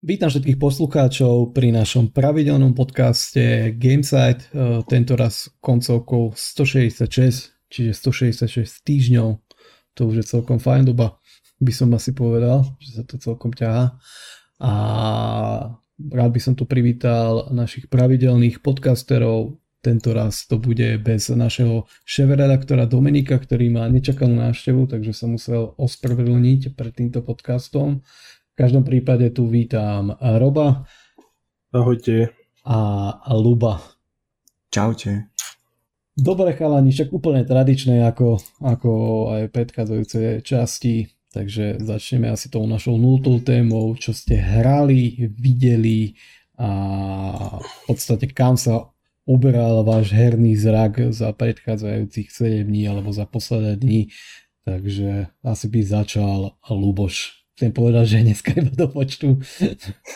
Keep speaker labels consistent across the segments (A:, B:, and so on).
A: Vítam všetkých poslucháčov pri našom pravidelnom podcaste Gamesite, e, tento raz koncovkou 166, čiže 166 týždňov. To už je celkom fajn doba, by som asi povedal, že sa to celkom ťahá. A rád by som tu privítal našich pravidelných podcasterov. Tento raz to bude bez našeho šéf-redaktora Dominika, ktorý má nečakanú návštevu, takže sa musel ospravedlniť pred týmto podcastom každom prípade tu vítam Roba.
B: Ahojte.
A: A Luba.
C: Čaute.
A: Dobre chalani, však úplne tradičné ako, ako aj predchádzajúce časti, takže začneme asi tou našou nultou témou, čo ste hrali, videli a v podstate kam sa uberal váš herný zrak za predchádzajúcich 7 dní alebo za posledné dni. Takže asi by začal Luboš chcem povedať, že dneska iba do počtu,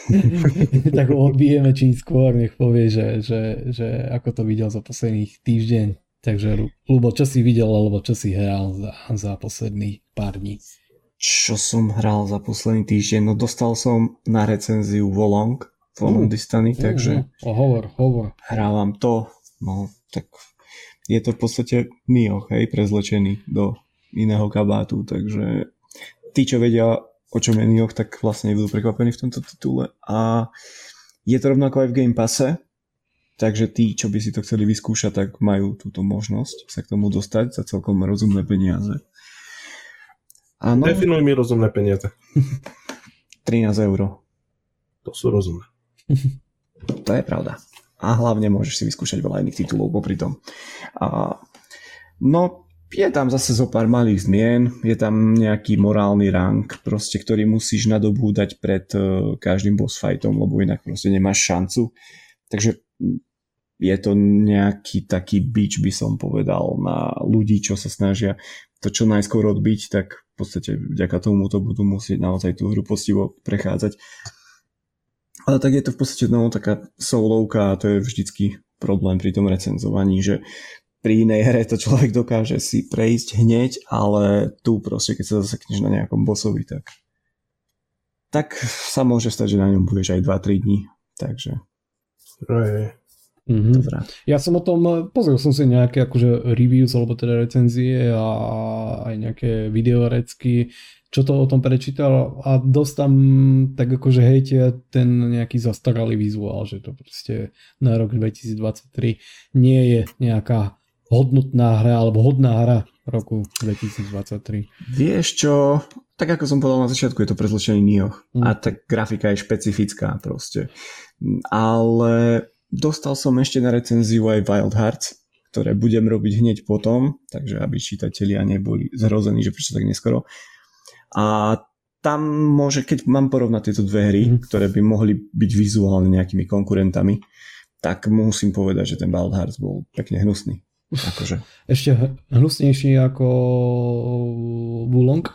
A: tak ho odbijeme čím skôr, nech povie, že, že, že ako to videl za posledných týždeň. Takže Lubo, čo si videl, alebo čo si hral za, za posledných pár dní?
C: Čo som hral za posledný týždeň? No dostal som na recenziu Volong, Volong uh, Distany, uh, takže
A: uh, hovor, hovor.
C: hrávam to, no tak je to v podstate Nioh, hej, prezlečený do iného kabátu, takže tí, čo vedia o čom je Nioh, tak vlastne nebudú prekvapení v tomto titule. A je to rovnako aj v Game Passe, takže tí, čo by si to chceli vyskúšať, tak majú túto možnosť sa k tomu dostať za celkom rozumné peniaze.
B: Ano. Definuj mi rozumné peniaze.
C: 13 eur.
B: To sú rozumné.
C: to je pravda. A hlavne môžeš si vyskúšať veľa iných titulov popri tom. A, no, je tam zase zo pár malých zmien, je tam nejaký morálny rank, proste, ktorý musíš nadobúdať pred uh, každým boss fightom, lebo inak proste nemáš šancu. Takže je to nejaký taký bič, by som povedal, na ľudí, čo sa snažia to čo najskôr odbiť, tak v podstate vďaka tomu to budú musieť naozaj tú hru postivo prechádzať. Ale tak je to v podstate no, taká solovka a to je vždycky problém pri tom recenzovaní, že pri inej hre to človek dokáže si prejsť hneď, ale tu proste, keď sa zasekneš na nejakom bossovi, tak tak sa môže stať, že na ňom budeš aj 2-3 dní, takže
A: Mm-hmm. Dobrá. Ja som o tom, pozrel som si nejaké akože reviews alebo teda recenzie a aj nejaké videorecky, čo to o tom prečítal a dosť tam tak akože hejtia ten nejaký zastaralý vizuál, že to proste na rok 2023 nie je nejaká hodnotná hra alebo hodná hra roku 2023.
C: Vieš čo, tak ako som povedal na začiatku, je to prezločený Nioh mm. a tá grafika je špecifická proste. Ale dostal som ešte na recenziu aj Wild Hearts, ktoré budem robiť hneď potom, takže aby čitatelia neboli zhrození, že prečo tak neskoro. A tam môže, keď mám porovnať tieto dve hry, mm. ktoré by mohli byť vizuálne nejakými konkurentami, tak musím povedať, že ten Wild Hearts bol pekne hnusný.
A: Akože. Ešte hnusnejší ako Wulong?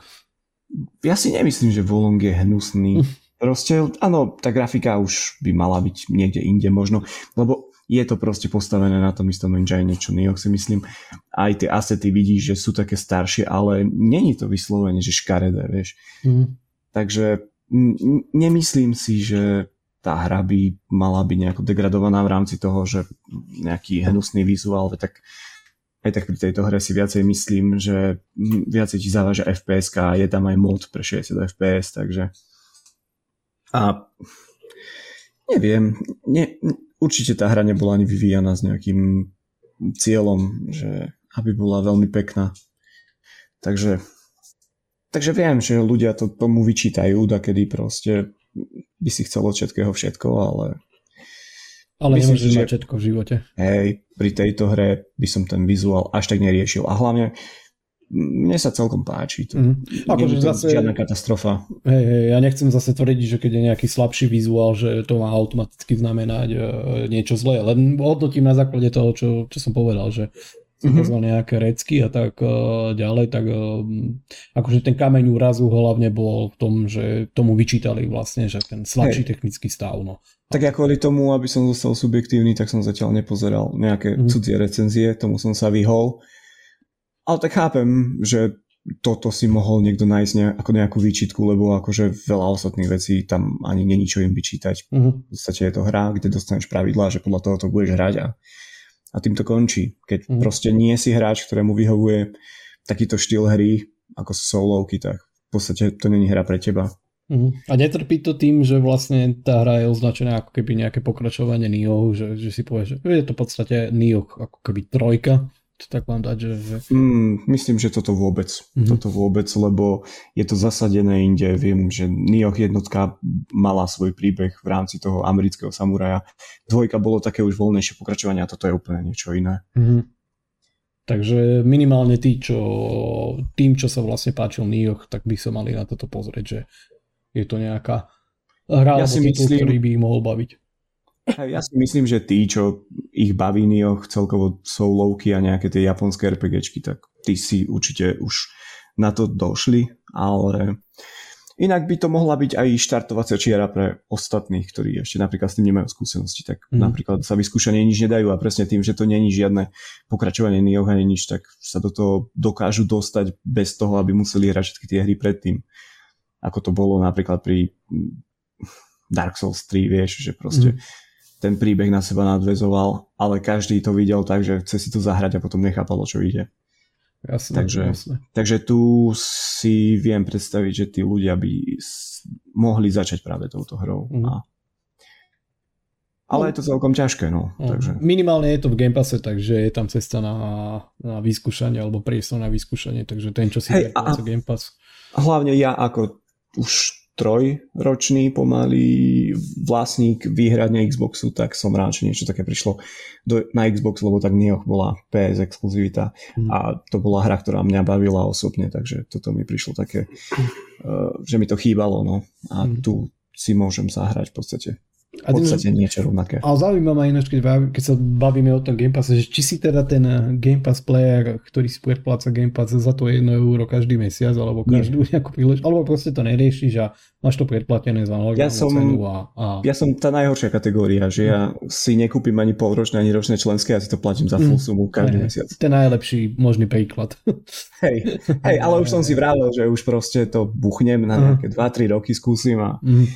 C: Ja si nemyslím, že Wulong je hnusný. Proste, áno, tá grafika už by mala byť niekde inde možno, lebo je to proste postavené na tom istom engine, čo Nioh si myslím. Aj tie asety vidíš, že sú také staršie, ale není to vyslovene, že škaredé, vieš. Mm. Takže nemyslím si, že tá hra by mala byť nejako degradovaná v rámci toho, že nejaký hnusný vizuál, tak aj tak pri tejto hre si viacej myslím, že viacej ti závaža FPS a je tam aj mod pre 60 FPS, takže a neviem, ne, určite tá hra nebola ani vyvíjana s nejakým cieľom, že aby bola veľmi pekná. Takže takže viem, že ľudia to tomu vyčítajú, da kedy proste by si chcel od všetkého všetko, ale
A: ale Myslím, nemôžeš mať všetko v živote.
C: Hej, pri tejto hre by som ten vizuál až tak neriešil. A hlavne mne sa celkom páči. To, mm. Akože zase, žiadna katastrofa.
A: Hej, hej, ja nechcem zase tvrdiť, že keď je nejaký slabší vizuál, že to má automaticky znamenať uh, niečo zlé. Len hodnotím na základe toho, čo, čo som povedal, že mm-hmm. nejaké recky a tak uh, ďalej, tak uh, akože ten kameň úrazu hlavne bol v tom, že tomu vyčítali vlastne, že ten slabší hey. technický stav. No.
C: Tak ja kvôli tomu, aby som zostal subjektívny, tak som zatiaľ nepozeral nejaké mm-hmm. cudzie recenzie, tomu som sa vyhol. Ale tak chápem, že toto si mohol niekto nájsť nejak, ako nejakú výčitku, lebo akože veľa ostatných vecí tam ani není čo im vyčítať. Uh-huh. V podstate je to hra, kde dostaneš pravidlá, že podľa toho to budeš hrať a, a tým to končí. Keď uh-huh. proste nie si hráč, ktorému vyhovuje takýto štýl hry, ako solovky, tak v podstate to není hra pre teba.
A: Uh-huh. A netrpí to tým, že vlastne tá hra je označená ako keby nejaké pokračovanie Nioh, že, že si povie, že je to v podstate Nioh ako keby trojka, to tak mám dať, že...
C: Mm, myslím, že toto vôbec. Mm-hmm. Toto vôbec, lebo je to zasadené inde. Viem, že Nioh jednotka mala svoj príbeh v rámci toho amerického samuraja. Dvojka bolo také už voľnejšie pokračovanie a toto je úplne niečo iné.
A: Mm-hmm. Takže minimálne tí, čo, tým, čo sa vlastne páčil Nioh, tak by sa mali na toto pozrieť, že je to nejaká hra ja si titul, myslím, ktorý by ich mohol baviť.
C: Ja si myslím, že tí, čo ich baví Nioh, celkovo soulovky a nejaké tie japonské RPGčky, tak tí si určite už na to došli, ale inak by to mohla byť aj štartovacia čiara pre ostatných, ktorí ešte napríklad s tým nemajú skúsenosti, tak mm. napríklad sa vyskúšanie nič nedajú a presne tým, že to není žiadne pokračovanie Nioh ani nič, tak sa do toho dokážu dostať bez toho, aby museli hrať všetky tie hry predtým. Ako to bolo napríklad pri Dark Souls 3, vieš, že proste mm ten príbeh na seba nadvezoval, ale každý to videl tak, že chce si to zahrať a potom nechápalo, čo ide.
A: Jasne,
C: takže,
A: jasne.
C: takže tu si viem predstaviť, že tí ľudia by mohli začať práve touto hrou. Mm. A... Ale no, je to celkom ťažké, no. no. Takže...
A: Minimálne je to v Game Passe, takže je tam cesta na, na vyskúšanie alebo priestor na vyskúšanie, takže ten, čo si hey, a, Game Pass.
C: Hlavne ja ako už trojročný pomaly vlastník výhradne Xboxu, tak som rád, že niečo také prišlo do, na Xbox, lebo tak Nioh bola PS exkluzivita mm. a to bola hra, ktorá mňa bavila osobne, takže toto mi prišlo také, uh, že mi to chýbalo, no a mm. tu si môžem zahrať v podstate v podstate niečo rovnaké.
A: Ale zaujíma ma ináč, keď, keď sa bavíme o tom Game Passe, že či si teda ten Game Pass player, ktorý si predpláca Game Pass za to 1 euro každý mesiac, alebo každú Nie. nejakú prílež, alebo proste to neriešiš a máš to predplatené za
C: ja som, cenu a, a... Ja som tá najhoršia kategória, že ja si nekúpim ani polročné, ani ročné členské, ja si to platím za full mm. sumu každý hey, mesiac.
A: Ten najlepší možný príklad.
C: Hej, hej, ale už som si vravel, že už proste to buchnem na nejaké 2-3 roky, skúsim a... Mm.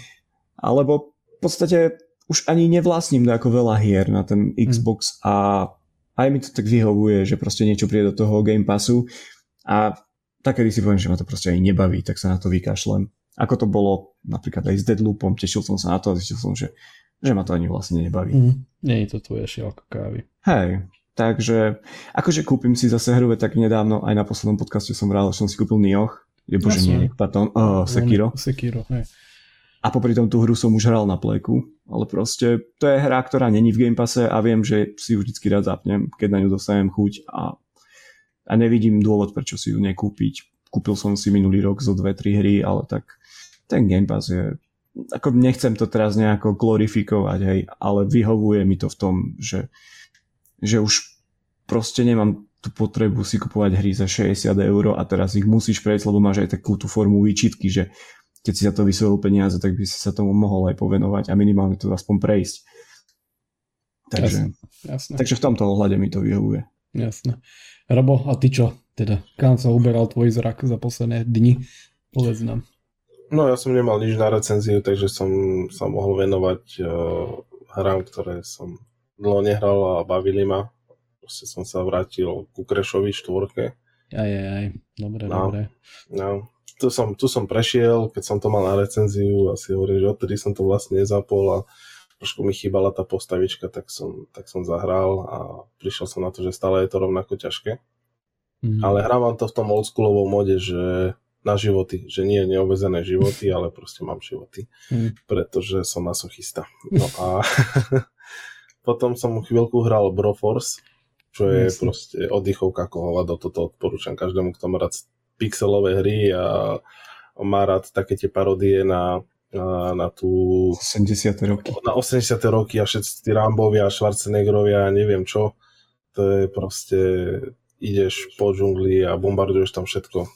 C: Alebo podstate už ani nevlastním ako veľa hier na ten mhm. Xbox mm. a aj mi to tak vyhovuje, že proste niečo príde do toho Game Passu a tak kedy si poviem, že ma to proste aj nebaví, tak sa na to vykašlem. Ako to bolo napríklad aj s Deadloopom, tešil som sa na to a zistil som, že, že ma to ani vlastne nebaví. Mm.
A: Nie je to tvoje šialka kávy.
C: Hej, takže akože kúpim si zase hru, tak nedávno aj na poslednom podcaste som vral, že som si kúpil Nioh, je bože nie, pardon, Sekiro.
A: Sekiro, hej.
C: A popri tom tú hru som už hral na pleku, ale proste to je hra, ktorá není v Game Passe a viem, že si ju vždycky rád zapnem, keď na ňu dostanem chuť a, a nevidím dôvod, prečo si ju nekúpiť. Kúpil som si minulý rok zo dve, tri hry, ale tak ten Game Pass je ako nechcem to teraz nejako glorifikovať, hej, ale vyhovuje mi to v tom, že, že už proste nemám tú potrebu si kupovať hry za 60 eur a teraz ich musíš prejsť, lebo máš aj takú tú formu výčitky, že keď si za to vysvetil peniaze, tak by si sa tomu mohol aj povenovať a minimálne to aspoň prejsť. Takže, jasne, jasne. takže v tomto ohľade mi to vyhovuje.
A: Jasne. Robo, a ty čo? Teda, kam sa uberal tvoj zrak za posledné dni? Povedz nám.
B: No ja som nemal nič na recenziu, takže som sa mohol venovať uh, hrám, ktoré som dlho nehral a bavili ma. Proste som sa vrátil ku Krešovi štvorke.
A: Aj, aj, aj. Dobre, no, dobre.
B: No, tu som, tu som prešiel, keď som to mal na recenziu a si hovorím, že odtedy som to vlastne nezapol a trošku mi chýbala tá postavička, tak som, tak som zahral a prišiel som na to, že stále je to rovnako ťažké. Mm. Ale hrávam to v tom oldschoolovom mode, že na životy, že nie neobezené životy, ale proste mám životy, mm. pretože som masochista. No a potom som chvíľku hral Broforce, čo je Jasne. proste oddychovka ako do toto odporúčam každému, kto má rád pixelové hry a má rád také tie parodie na, na, na tú...
C: 80. roky.
B: Na 80. roky a všetci tí Rambovia, Schwarzeneggerovia a neviem čo. To je proste, ideš po džungli a bombarduješ tam všetko.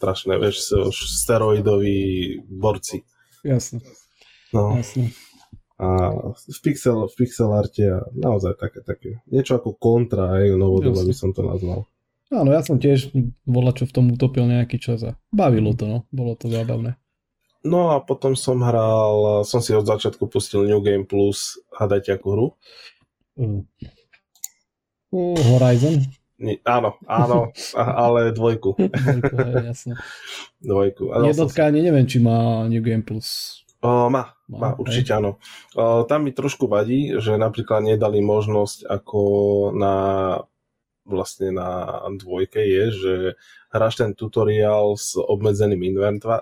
B: Strašné, vieš, steroidoví borci.
A: Jasne.
B: No. Jasne. A v pixel, v pixel arte a naozaj také, také, niečo ako kontra, aj novodobá by som to nazval.
A: Áno, ja som tiež bola čo v tom utopil nejaký čas a bavilo to, no. Bolo to zábavné.
B: No a potom som hral, som si od začiatku pustil New Game Plus, hádajte akú hru?
A: Uh, Horizon?
B: Nie, áno, áno, ale dvojku.
A: dvojku, jasne.
B: Dvojku.
A: Jednotka ani neviem, či má New Game Plus.
B: O, má, má, má určite áno. O, tam mi trošku vadí, že napríklad nedali možnosť ako na vlastne na dvojke je, že hráš ten tutoriál s obmedzeným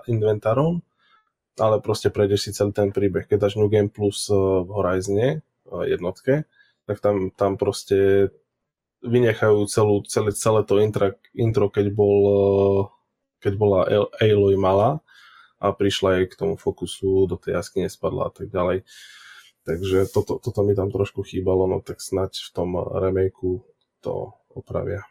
B: inventárom, ale proste prejdeš si celý ten príbeh. Keď dáš New Game Plus v Horizone jednotke, tak tam, tam proste vynechajú celú, celé, celé to intro, intro keď, bol, keď bola Aloy malá a prišla jej k tomu fokusu, do tej jaskyne spadla a tak ďalej. Takže toto, toto mi tam trošku chýbalo, no tak snať v tom remakeu to opravia.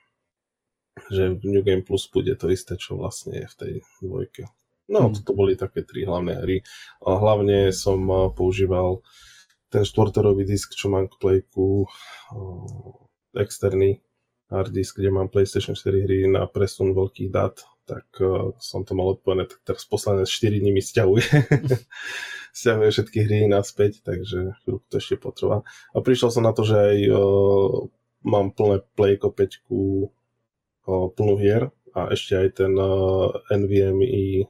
B: Že v New Game Plus bude to isté, čo vlastne je v tej dvojke. No, hmm. toto boli také tri hlavné hry. A hlavne som používal ten štvorterový disk, čo mám k Playku, externý hard disk, kde mám PlayStation 4 hry na presun veľkých dát, tak uh, som to mal odpojené, tak teraz posledné 4 dní mi stiahuje. stiahuje všetky hry naspäť, takže chvíľku to ešte potrvá. A prišiel som na to, že aj mám plné Playko 5 uh, plnú hier a ešte aj ten NVMe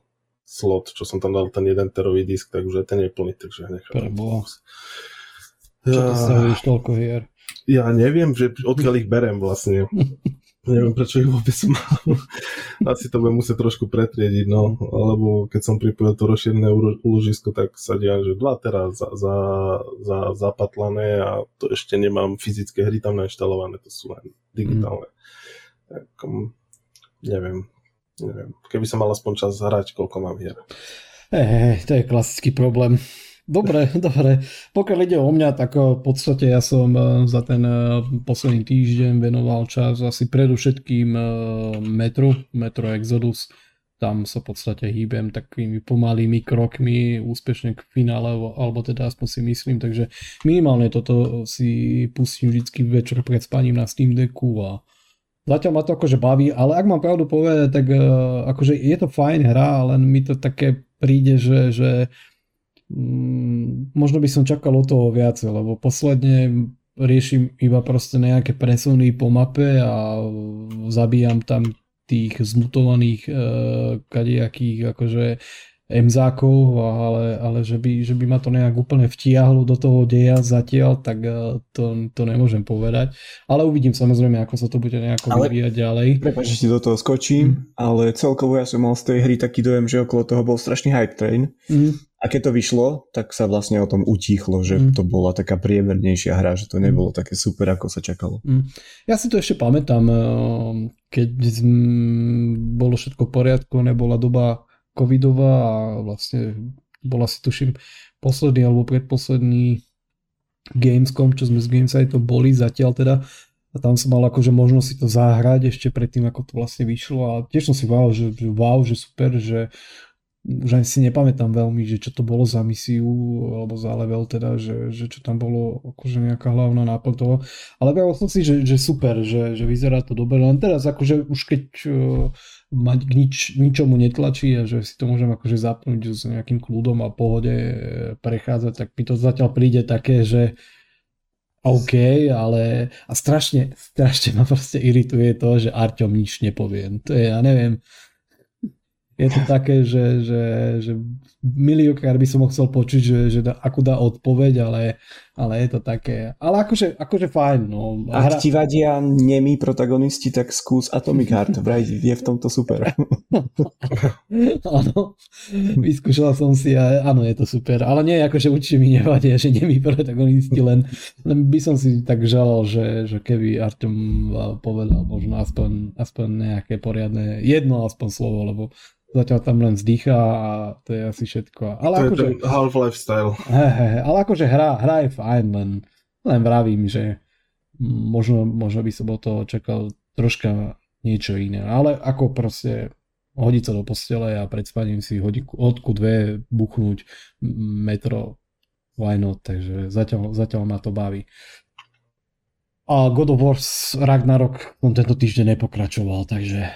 B: slot, čo som tam dal ten 1 terový disk, takže ten je plný, takže nechám.
A: Čo to sa toľko hier?
B: Ja neviem, že odkiaľ ich berem vlastne. neviem, prečo ich vôbec mám. Asi to budem musieť trošku pretriediť, no. Alebo keď som pripojil to rozšírené úložisko, tak sa diam, že dva teraz za, za, za, zapatlané a to ešte nemám fyzické hry tam nainštalované, to sú len digitálne. Mm. Tak, um, neviem, neviem. Keby som mal aspoň čas hrať, koľko mám hier.
A: Hey, to je klasický problém. Dobre, dobre. Pokiaľ ide o mňa, tak v podstate ja som eh, za ten eh, posledný týždeň venoval čas asi predovšetkým eh, metru, Metro Exodus. Tam sa v podstate hýbem takými pomalými krokmi úspešne k finále, alebo teda aspoň si myslím, takže minimálne toto si pustím vždy večer pred spaním na Steam Decku a zatiaľ ma to akože baví, ale ak mám pravdu povedať, tak akože je to fajn hra, len mi to také príde, že, že Mm, možno by som čakal o toho viacej, lebo posledne riešim iba proste nejaké presuny po mape a zabíjam tam tých zmutovaných e, kadejakých akože emzákov, ale, ale že, by, že by ma to nejak úplne vtiahlo do toho deja zatiaľ, tak e, to, to nemôžem povedať. Ale uvidím samozrejme, ako sa to bude nejako ale, vyvíjať ďalej.
C: Prepač, že ti do toho skočím, mm. ale celkovo ja som mal z tej hry taký dojem, že okolo toho bol strašný hype train. Mm. A keď to vyšlo, tak sa vlastne o tom utíchlo, že mm. to bola taká priemernejšia hra, že to nebolo také super, ako sa čakalo. Mm.
A: Ja si to ešte pamätám, e, keď bolo všetko v poriadku, nebola doba covidová a vlastne bola si tuším posledný alebo predposledný Gamescom, čo sme z Gamesightom boli zatiaľ teda a tam som mal akože možnosť si to zahrať ešte predtým, ako to vlastne vyšlo a tiež som si wow, že, že wow, že super, že už ani si nepamätám veľmi, že čo to bolo za misiu, alebo za level teda, že, že čo tam bolo akože nejaká hlavná náplň toho. Ale vedel som si, že, že super, že, že vyzerá to dobre, len teraz akože už keď uh, mať k nič, ničomu netlačí a že si to môžem akože zapnúť s nejakým kľudom a pohode e, prechádzať, tak mi to zatiaľ príde také, že OK, ale a strašne, strašne ma proste irituje to, že Arťom nič nepoviem. To je, ja neviem, je to také, že, že, že miliókrát by som ho chcel počuť, že, že da, ako dá odpoveď, ale, ale je to také. Ale akože, akože fajn. No.
C: Ak hra... ti vadia nemí protagonisti, tak skús Atomic Heart. Vraj je v tomto super.
A: áno, vyskúšal som si a áno, je to super. Ale nie, akože určite mi nevadia, že nemí protagonisti, len, len by som si tak žalal, že, že keby Artem povedal možno aspoň, aspoň nejaké poriadne, jedno aspoň slovo, lebo Zatiaľ tam len vzdychá a to je asi všetko.
B: Ale to akože, je ten Half-Life style.
A: He, he, ale akože hra, hra je fajn, len, len vravím, že možno, možno by som od toho čakal troška niečo iné. Ale ako proste hodiť sa do postele a pred spaním si hodinku, hodku dve buchnúť metro why not, takže zatiaľ, zatiaľ ma to baví. A God of War Ragnarok som tento týždeň nepokračoval, takže...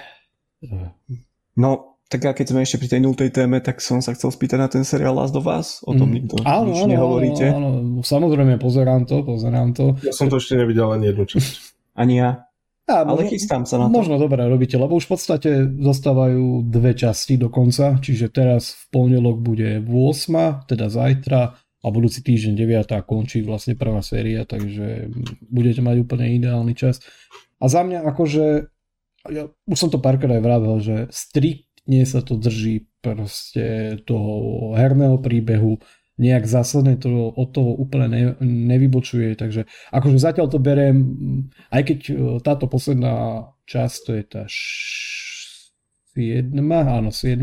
C: No, tak a keď sme ešte pri tej nultej téme, tak som sa chcel spýtať na ten seriál Last of Us. O tom mm. nikto áno, nič áno, nehovoríte.
A: Áno, áno, samozrejme, pozerám to, pozerám to.
B: Ja som to ešte nevidel ani jednu časť.
C: Ani ja. Ja, ale možno, chystám sa na to.
A: Možno dobre robíte, lebo už v podstate zostávajú dve časti do konca, čiže teraz v pondelok bude 8, teda zajtra a budúci týždeň 9 končí vlastne prvá séria, takže budete mať úplne ideálny čas. A za mňa akože, ja už som to párkrát aj vravel, že striktne sa to drží proste toho herného príbehu, nejak zásadne to od toho úplne ne, nevybočuje, takže akože zatiaľ to beriem, aj keď e, táto posledná časť, to je tá 7, áno 7,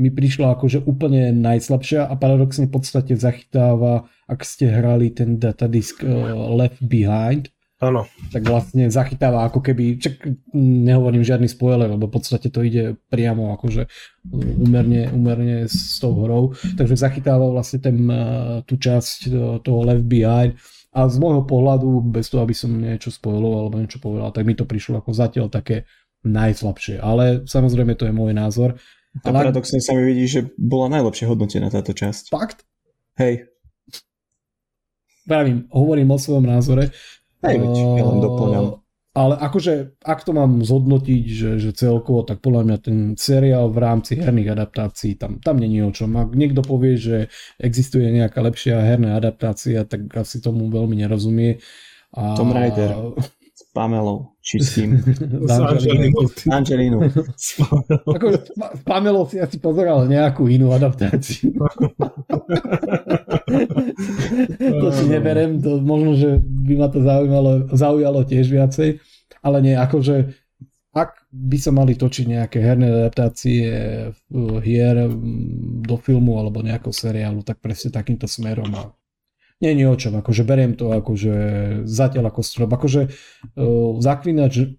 A: mi prišla akože úplne najslabšia a paradoxne v podstate zachytáva, ak ste hrali ten datadisk uh, Left Behind,
B: Áno.
A: Tak vlastne zachytáva ako keby, čak nehovorím žiadny spoiler, lebo v podstate to ide priamo akože umerne, umerne s tou hrou, takže zachytáva vlastne ten, eh, tú časť eh, toho Left Behind a z môjho pohľadu, bez toho, aby som niečo spoiloval alebo niečo povedal, tak mi to prišlo ako zatiaľ také najslabšie, ale samozrejme to je môj názor.
C: A paradoxne sa mi vidí, že bola najlepšie hodnotená táto časť.
A: Fakt?
C: Hej.
A: Pravím, hovorím o svojom názore.
C: Hej, veď, ja len doplňam.
A: Ale akože, ak to mám zhodnotiť, že, že celkovo, tak podľa mňa ten seriál v rámci herných adaptácií, tam, tam není o čom. Ak niekto povie, že existuje nejaká lepšia herná adaptácia, tak asi tomu veľmi nerozumie.
C: A... Tom Raider Pamelou, či s kým? s Angelínou. Angelínou. S
A: Pamelou si asi pozeral nejakú inú adaptáciu. to si neberem, to možno, že by ma to zaujímalo, zaujalo tiež viacej, ale nie, akože ak by sa mali točiť nejaké herné adaptácie hier do filmu alebo nejakého seriálu, tak presne takýmto smerom a nie nie o čom, akože beriem to akože zatiaľ ako strop, akože uh, zaklinač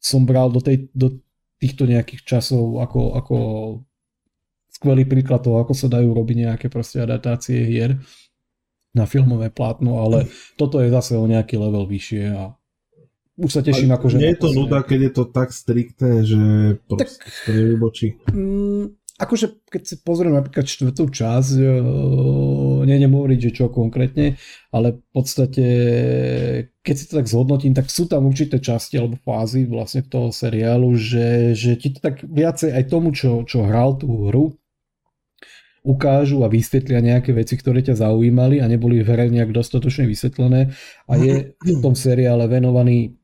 A: som bral do, tej, do týchto nejakých časov ako, ako skvelý príklad toho, ako sa dajú robiť nejaké proste adaptácie hier na filmové plátno, ale toto je zase o nejaký level vyššie a už sa teším ako, že...
B: Nie je to nuda, keď je to tak striktné, že proste tak, to nevybočí.
A: Mm, akože keď si pozriem napríklad čtvrtú časť, e, nejdem hovoriť, že čo konkrétne, ale v podstate keď si to tak zhodnotím, tak sú tam určité časti alebo fázy vlastne toho seriálu, že, že ti to tak viacej aj tomu, čo, čo hral tú hru, ukážu a vysvetlia nejaké veci, ktoré ťa zaujímali a neboli v hre nejak dostatočne vysvetlené a je v tom seriále venovaný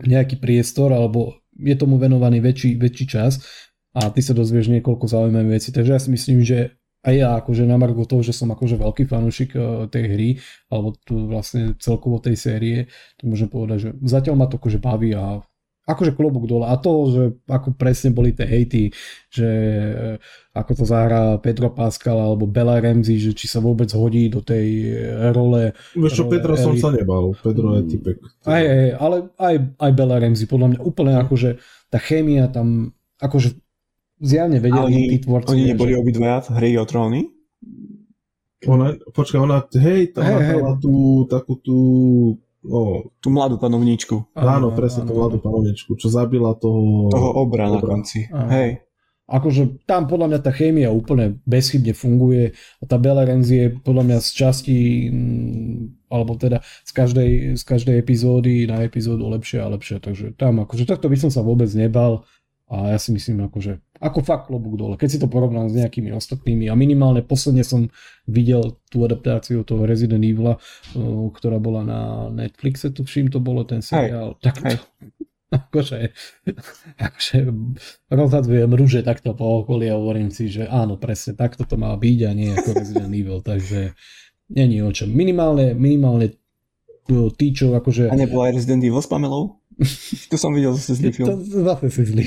A: nejaký priestor alebo je tomu venovaný väčší, väčší čas a ty sa dozvieš niekoľko zaujímavých vecí. Takže ja si myslím, že aj ja akože na margo toho, že som akože veľký fanúšik e, tej hry alebo tu vlastne celkovo tej série, to môžem povedať, že zatiaľ ma to akože baví a akože klobúk dole. A to, že ako presne boli tie hejty, že eh, ako to zahrá Pedro Pascal alebo Bella Ramsey, že či sa vôbec hodí do tej eh, role.
B: Vieš čo, Pedro som sa nebal. Pedro je typek.
A: Aj, aj, ale aj, aj Bella Ramsey, podľa mňa úplne akože tá chémia tam, akože zjavne vedeli
C: tí tvorci. Oni neboli že... obidvaja v hry o tróny?
B: Ona, počkaj, ona, hej, tam hey, hey. tú takú tú
C: No, tú mladú panovničku.
B: Áno, áno presne áno. tú mladú panovničku, čo zabila toho...
C: Toho obra, obra. na konci. Áno. Hej.
A: Akože tam podľa mňa tá chémia úplne bezchybne funguje a tá Bella Renzi je podľa mňa z časti mm, alebo teda z každej, z každej epizódy na epizódu lepšia a lepšia, takže tam akože takto by som sa vôbec nebal a ja si myslím akože ako fakt klobúk dole. Keď si to porovnám s nejakými ostatnými a minimálne posledne som videl tú adaptáciu toho Resident Evil, ktorá bola na Netflixe, tuším to bolo ten seriál. Tak to, akože, akože rozhadzujem rúže takto po okolí a hovorím si, že áno, presne takto to má byť a nie ako Resident Evil, takže není o čom. Minimálne, minimálne tí, čo akože...
C: A nebola aj Resident Evil s Pamelou? To som videl zase zlý film. To
A: zase si zlý.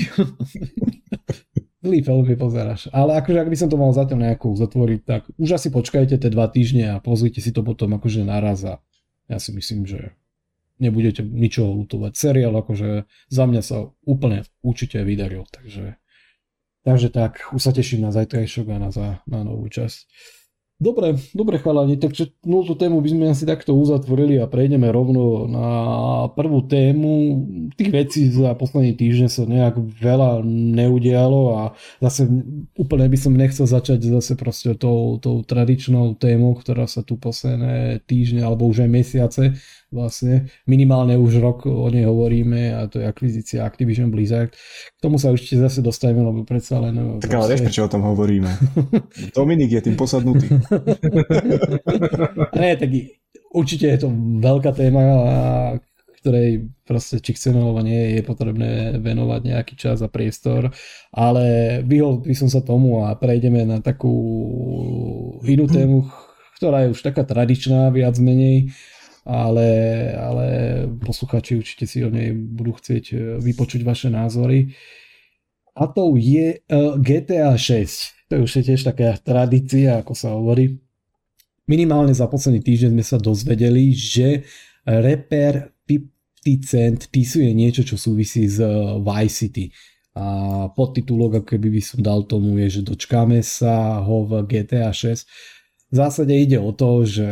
A: Zlý film pozeráš. Ale akože ak by som to mal zatiaľ nejako zatvoriť, tak už asi počkajte tie dva týždne a pozrite si to potom akože naraz a ja si myslím, že nebudete ničoho lutovať. Seriál akože za mňa sa úplne určite vydaril, takže takže tak, už sa teším na zajtrajšok a na, za, na novú časť. Dobre, dobre chalani, takže tú tému by sme asi takto uzatvorili a prejdeme rovno na prvú tému. Tých vecí za posledný týždeň sa nejak veľa neudialo a zase úplne by som nechcel začať zase proste tou, tou tradičnou témou, ktorá sa tu posledné týždne alebo už aj mesiace vlastne minimálne už rok o nej hovoríme a to je akvizícia Activision Blizzard. K tomu sa určite zase dostaneme, lebo predsa len...
C: Tak ale vieš, prečo o tom hovoríme. Dominik je tým posadnutý.
A: Nie, tak určite je to veľká téma, ktorej proste či chceme alebo nie je potrebné venovať nejaký čas a priestor, ale vyhol by som sa tomu a prejdeme na takú inú tému, ktorá je už taká tradičná viac menej ale, ale posluchači určite si o nej budú chcieť e, vypočuť vaše názory. A to je e, GTA 6. To je už tiež taká tradícia, ako sa hovorí. Minimálne za posledný týždeň sme sa dozvedeli, že reper 50 Cent písuje niečo, čo súvisí s e, Vice City. A podtitulok, ako keby by som dal tomu, je, že dočkáme sa ho v GTA 6 v zásade ide o to, že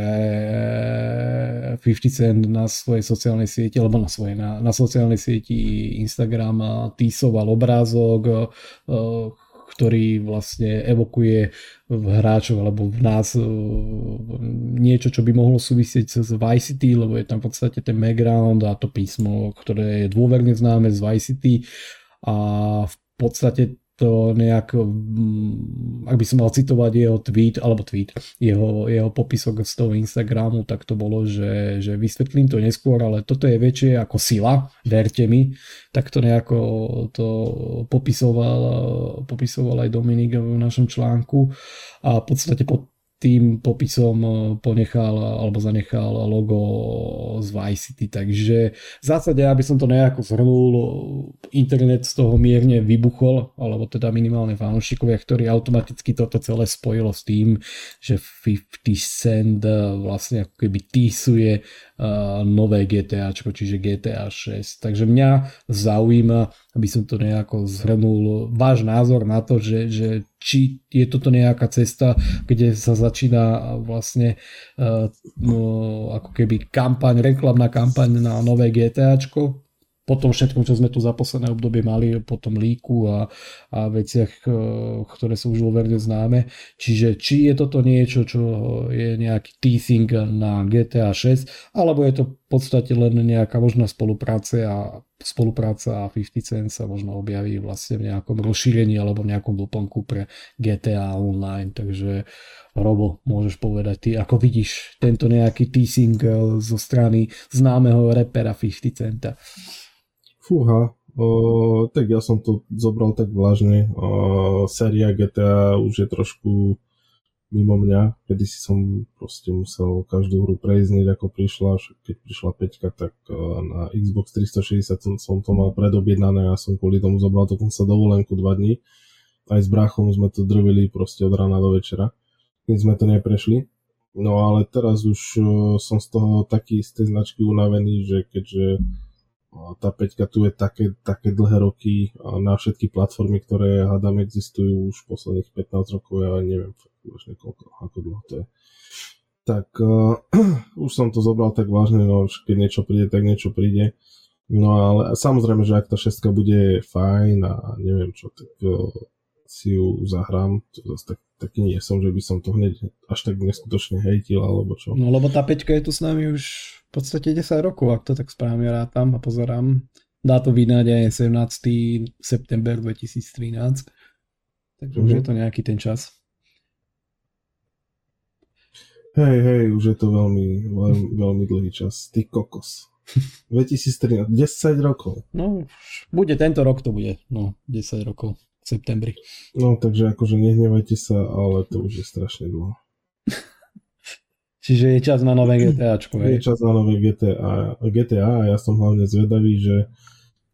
A: 50 Cent na svojej sociálnej sieti, alebo na svojej, na, na sociálnej sieti Instagram týsoval obrázok, e, ktorý vlastne evokuje v hráčov alebo v nás e, niečo, čo by mohlo súvisieť s Vice City, lebo je tam v podstate ten background a to písmo, ktoré je dôverne známe z Vice City. A v podstate to nejak, mm, ak by som mal citovať jeho tweet, alebo tweet, jeho, jeho popisok z toho Instagramu, tak to bolo, že, že vysvetlím to neskôr, ale toto je väčšie ako sila, verte mi, tak to nejako to popisoval, popisoval aj Dominik v našom článku. A v podstate pod tým popisom eh, ponechal alebo zanechal logo z Vice City, takže v zásade, aby som to nejako zhrnul, internet z toho mierne vybuchol, alebo teda minimálne fanúšikovia, ktorí automaticky toto celé spojilo s tým, že 50 Cent eh, vlastne ako keby týsuje nové GTA, čiže GTA 6. Takže mňa zaujíma, aby som to nejako zhrnul, váš názor na to, že, že či je toto nejaká cesta, kde sa začína vlastne no, ako keby kampaň, reklamná kampaň na nové GTAčko, po tom všetkom, čo sme tu za posledné obdobie mali, po tom líku a, a veciach, e, ktoré sú už verne známe. Čiže či je toto niečo, čo je nejaký teasing na GTA 6, alebo je to v podstate len nejaká možná spolupráce a spolupráca a 50 Cent sa možno objaví vlastne v nejakom rozšírení alebo v nejakom doplnku pre GTA Online. Takže Robo, môžeš povedať ty, ako vidíš tento nejaký teasing e, zo strany známeho repera 50 Centa.
B: Fúha, o, tak ja som to zobral tak vážne. O, séria GTA už je trošku mimo mňa, kedy si som proste musel každú hru prejsť ako prišla, keď prišla 5, tak na Xbox 360 som, som to mal predobjednané a som kvôli tomu zobral dokonca dovolenku 2 dní. Aj s bráchom sme to drvili proste od rána do večera, keď sme to neprešli. No ale teraz už som z toho taký z tej značky unavený, že keďže tá peťka tu je také, také dlhé roky na všetky platformy, ktoré hádam existujú už posledných 15 rokov, ja neviem už niekoľko, ako dlho to je. Tak uh, už som to zobral tak vážne, no keď niečo príde, tak niečo príde. No ale samozrejme, že ak tá šestka bude fajn a neviem čo, tak uh, si ju zahrám, to zase tak, taký nie som, že by som to hneď až tak neskutočne hejtil alebo čo.
A: No lebo tá peťka je tu s nami už v podstate 10 rokov, ak to tak správne rátam a pozerám. Dá to vydať aj 17. september 2013. Takže mm-hmm. už mhm. je to nejaký ten čas.
B: Hej, hej, už je to veľmi, veľmi, veľmi dlhý čas. Ty kokos. 2013, 10 rokov.
A: No, bude tento rok to bude, no, 10 rokov v septembri.
B: No, takže akože nehnevajte sa, ale to už je strašne dlho.
A: Čiže je čas na nové GTAčko,
B: hej? Je čas na nové GTA, GTA a ja som hlavne zvedavý, že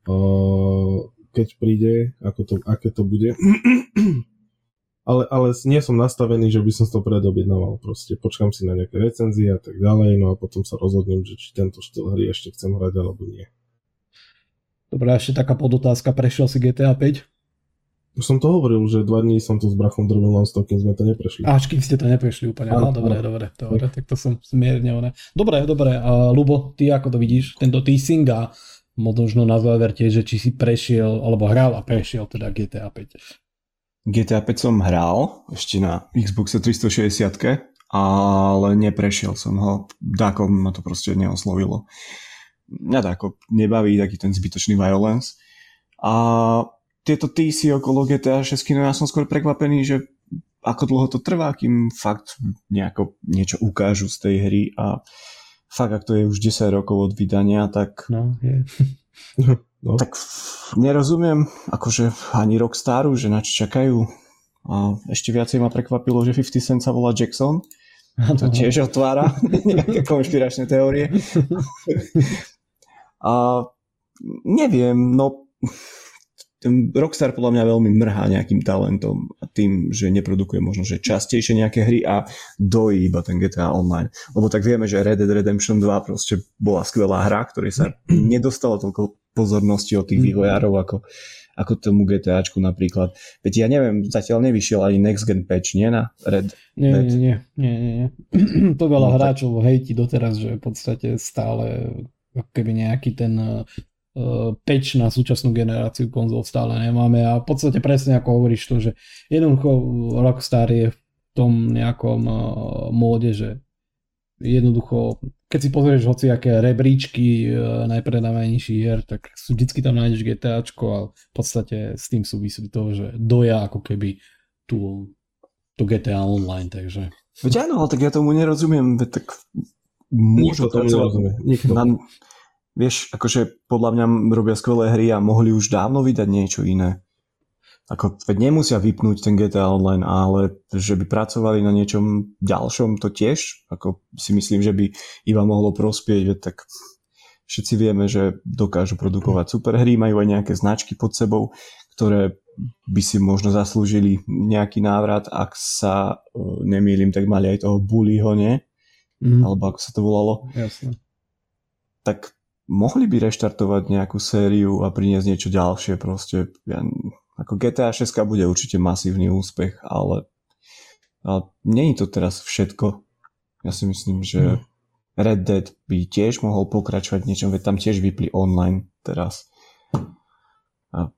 B: uh, keď príde, ako to, aké to bude. ale, ale nie som nastavený, že by som to predobjednával. Proste počkam si na nejaké recenzie a tak ďalej, no a potom sa rozhodnem, že či tento štýl hry ešte chcem hrať alebo nie.
A: Dobre, ešte taká podotázka, prešiel si GTA 5?
B: Už som to hovoril, že dva dní som to s brachom drobil non-stop, kým sme to neprešli.
A: Až kým ste to neprešli úplne. No, dobre, dobre, dobre, tak to som smierne. One. Dobre, dobre. A Lubo, ty ako to vidíš? Tento teasing a možno na záver tiež, že či si prešiel, alebo hral a prešiel teda GTA 5.
C: GTA 5 som hral ešte na Xbox 360 ale neprešiel som ho. Dáko ma to proste neoslovilo. Mňa dáko nebaví taký ten zbytočný violence. A tieto TC okolo GTA 6, no ja som skôr prekvapený, že ako dlho to trvá, kým fakt nejako niečo ukážu z tej hry a fakt, ak to je už 10 rokov od vydania, tak...
A: No, je.
C: no. Tak nerozumiem, akože ani Rockstaru, že na čo čakajú. A ešte viacej ma prekvapilo, že 50 Cent sa volá Jackson. To tiež otvára nejaké konšpiračné teórie. A neviem, no ten Rockstar podľa mňa veľmi mrhá nejakým talentom a tým, že neprodukuje možno, že častejšie nejaké hry a dojí iba ten GTA Online. Lebo tak vieme, že Red Dead Redemption 2 proste bola skvelá hra, ktorej sa nedostalo toľko pozornosti od tých mm. vývojárov ako, ako tomu GTAčku napríklad. Veď ja neviem, zatiaľ nevyšiel ani Next Gen patch, nie na Red
A: Nie, Red? nie, nie, nie, nie. to veľa no, hráčov tak... hejti doteraz, že v podstate stále keby nejaký ten Peč na súčasnú generáciu konzol stále nemáme a v podstate presne ako hovoríš to, že jednoducho Rockstar je v tom nejakom uh, móde, že jednoducho, keď si pozrieš hociaké rebríčky uh, najpredávanejších hier, tak vždycky tam nájdeš GTAčko a v podstate s tým súvisí to, že doja ako keby tu, tu GTA Online, takže...
C: Veď áno, tak ja tomu nerozumiem, tak
B: Nikto tomu nerozumie. Nikto. Na,
C: vieš, akože podľa mňa robia skvelé hry a mohli už dávno vydať niečo iné. Ako, veď nemusia vypnúť ten GTA Online, ale že by pracovali na niečom ďalšom, to tiež, ako si myslím, že by iba mohlo prospieť, veď tak všetci vieme, že dokážu produkovať super hry, majú aj nejaké značky pod sebou, ktoré by si možno zaslúžili nejaký návrat, ak sa e, nemýlim, tak mali aj toho Bullyho, nie? Mm. Alebo ako sa to volalo.
A: Jasne.
C: Tak mohli by reštartovať nejakú sériu a priniesť niečo ďalšie proste. Ja, ako GTA 6 bude určite masívny úspech, ale, ale je to teraz všetko. Ja si myslím, že hmm. Red Dead by tiež mohol pokračovať niečom, veď tam tiež vypli online teraz. A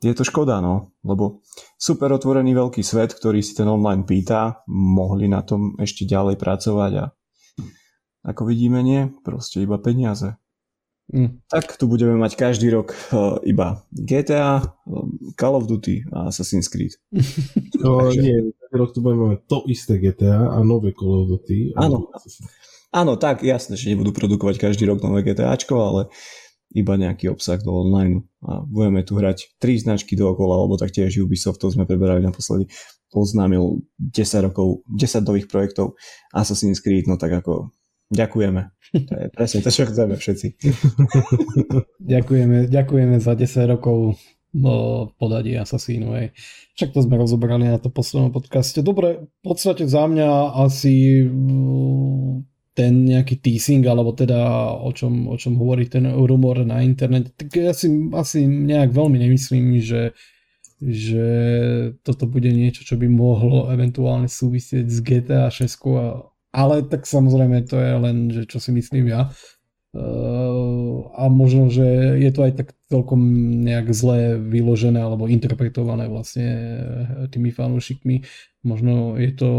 C: je to škoda, no, lebo super otvorený veľký svet, ktorý si ten online pýta, mohli na tom ešte ďalej pracovať a ako vidíme, nie. Proste iba peniaze. Mm. Tak tu budeme mať každý rok uh, iba GTA, uh, Call of Duty a Assassin's Creed.
B: No, nie, každý rok tu budeme mať to isté GTA a nové Call of Duty.
C: Áno, áno, tak jasné, že nebudú produkovať každý rok nové GTAčko, ale iba nejaký obsah do online a budeme tu hrať tri značky dookola, lebo taktiež Ubisoft, to sme preberali naposledy, oznámil 10 rokov, 10 nových projektov Assassin's Creed, no tak ako Ďakujeme. To je presne to, čo chceme všetci.
A: ďakujeme, ďakujeme za 10 rokov podadí Assassinu. Hej. Však to sme rozobrali na to poslednom podcaste. Dobre, v podstate za mňa asi mm, ten nejaký teasing, alebo teda o čom, o čom hovorí ten rumor na internete, tak ja si asi nejak veľmi nemyslím, že že toto bude niečo, čo by mohlo eventuálne súvisieť s GTA 6 a ale tak samozrejme to je len, že čo si myslím ja. Uh, a možno, že je to aj tak celkom nejak zle vyložené alebo interpretované vlastne eh, tými fanúšikmi. Možno je to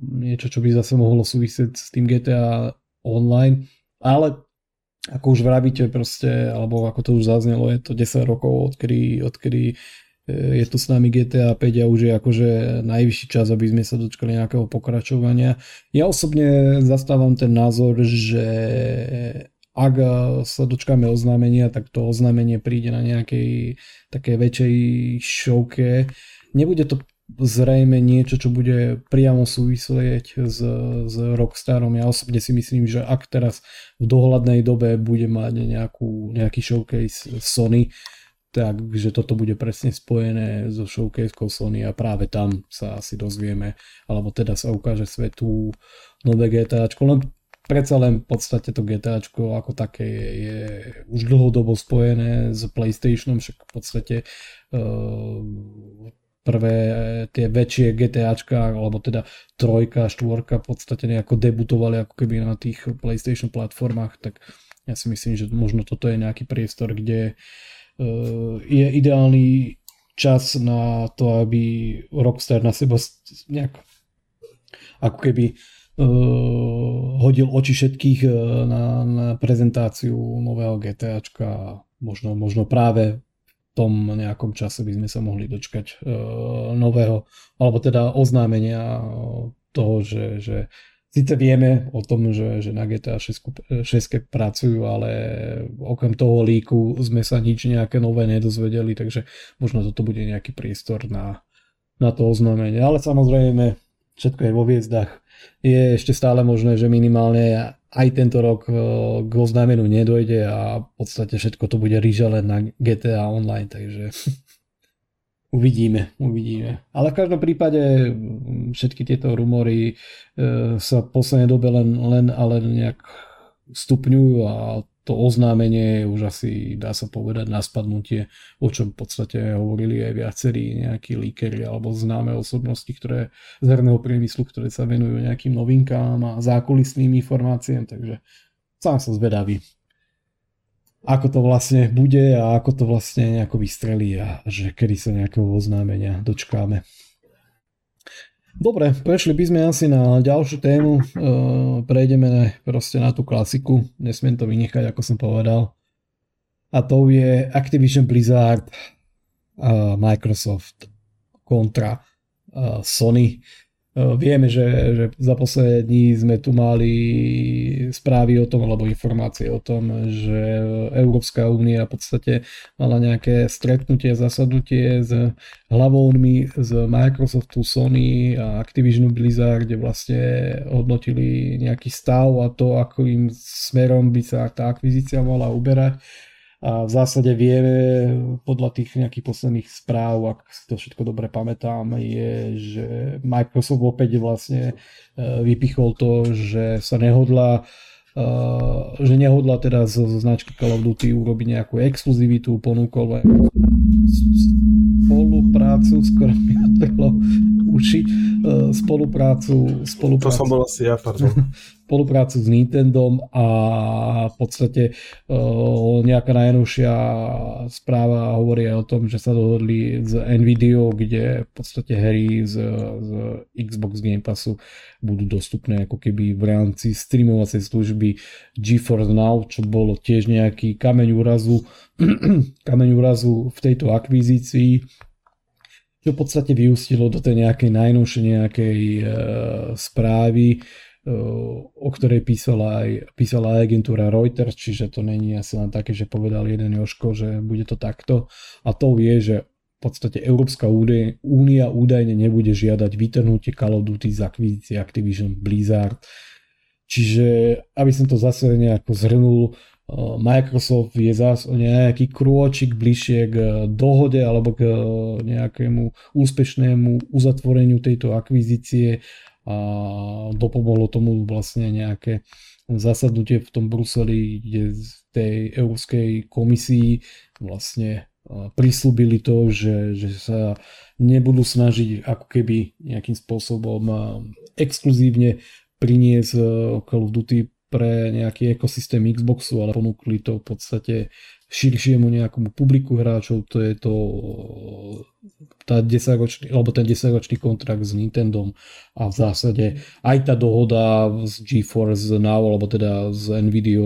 A: niečo, čo by zase mohlo súvisieť s tým GTA online, ale ako už vravíte proste, alebo ako to už zaznelo, je to 10 rokov, odkedy, odkedy je tu s nami GTA 5 a už je akože najvyšší čas, aby sme sa dočkali nejakého pokračovania. Ja osobne zastávam ten názor, že ak sa dočkáme oznámenia, tak to oznámenie príde na nejakej takej väčšej šovke. Nebude to zrejme niečo, čo bude priamo súvislieť s, s Rockstarom. Ja osobne si myslím, že ak teraz v dohľadnej dobe bude mať nejakú, nejaký showcase Sony, takže toto bude presne spojené so showcasekou Sony a práve tam sa asi dozvieme, alebo teda sa ukáže svetu nové GTAčko. Len predsa len v podstate to GTAčko ako také je, je už dlhodobo spojené s PlayStationom, však v podstate uh, prvé tie väčšie GTAčka, alebo teda trojka, štvorka v podstate nejako debutovali ako keby na tých PlayStation platformách, tak ja si myslím, že možno toto je nejaký priestor, kde uh, je ideálny čas na to, aby Rockstar na seba nejak ako keby uh, hodil oči všetkých uh, na, na prezentáciu nového GTAčka možno, možno práve v tom nejakom čase by sme sa mohli dočkať uh, nového, alebo teda oznámenia toho, že, že Sice vieme o tom, že, že na GTA 6, 6 pracujú, ale okrem toho líku sme sa nič nejaké nové nedozvedeli, takže možno toto bude nejaký priestor na, na to oznámenie. Ale samozrejme, všetko je vo hviezdach. Je ešte stále možné, že minimálne aj tento rok e, k oznámeniu nedojde a v podstate všetko to bude ríža len na GTA Online, takže uvidíme, uvidíme. Ale v každom prípade všetky tieto rumory e, sa v poslednej dobe len, len ale nejak stupňujú a to oznámenie je už asi, dá sa povedať, na spadnutie, o čom v podstate hovorili aj viacerí nejakí líkery alebo známe osobnosti, ktoré z herného priemyslu, ktoré sa venujú nejakým novinkám a zákulisným informáciám, takže sám som zvedavý, ako to vlastne bude a ako to vlastne nejako vystrelí a že kedy sa nejakého oznámenia dočkáme. Dobre, prešli by sme asi na ďalšiu tému. E, prejdeme proste na tú klasiku. Nesmiem to vynechať, ako som povedal. A to je Activision Blizzard, Microsoft kontra Sony. Eh, vieme, že, že za posledné dní sme tu mali správy o tom, alebo informácie o tom, že Európska únia v podstate mala nejaké stretnutie, zasadnutie s hlavovmi z Microsoftu, Sony a Activision Blizzard, kde vlastne hodnotili nejaký stav a to, ako im smerom by sa tá akvizícia mala uberať a v zásade vieme podľa tých nejakých posledných správ, ak si to všetko dobre pamätám, je, že Microsoft opäť vlastne e, vypichol to, že sa nehodla e, že nehodla teda z značky Call of Duty urobiť nejakú exkluzivitu, ponúkol spoluprácu, skoro mi uši, e, spoluprácu, spoluprácu.
B: To som bol asi ja, pardon.
A: spoluprácu s Nintendom a v podstate uh, nejaká najnovšia správa hovorí aj o tom, že sa dohodli z Nvidia, kde v podstate hry z, z Xbox Game Passu budú dostupné ako keby v rámci streamovacej služby GeForce Now, čo bolo tiež nejaký kameň úrazu, kameň úrazu v tejto akvizícii čo v podstate vyústilo do tej nejakej najnovšej nejakej uh, správy, o ktorej písala aj, písala aj agentúra Reuters, čiže to není asi len také, že povedal jeden Joško, že bude to takto. A to je, že v podstate Európska únia údajne nebude žiadať vytrhnutie Call of Duty z akvizície Activision Blizzard. Čiže, aby som to zase nejako zhrnul, Microsoft je zase nejaký krôčik bližšie k dohode alebo k nejakému úspešnému uzatvoreniu tejto akvizície. A dopomohlo tomu vlastne nejaké zasadnutie v tom Bruseli, kde v tej Európskej komisii vlastne prislúbili to, že, že sa nebudú snažiť ako keby nejakým spôsobom exkluzívne priniesť Call of Duty pre nejaký ekosystém Xboxu, ale ponúkli to v podstate širšiemu nejakomu publiku hráčov, to je to tá 10 ročný, alebo ten 10 ročný kontrakt s Nintendom a v zásade aj tá dohoda z GeForce Now, alebo teda z Nvidia,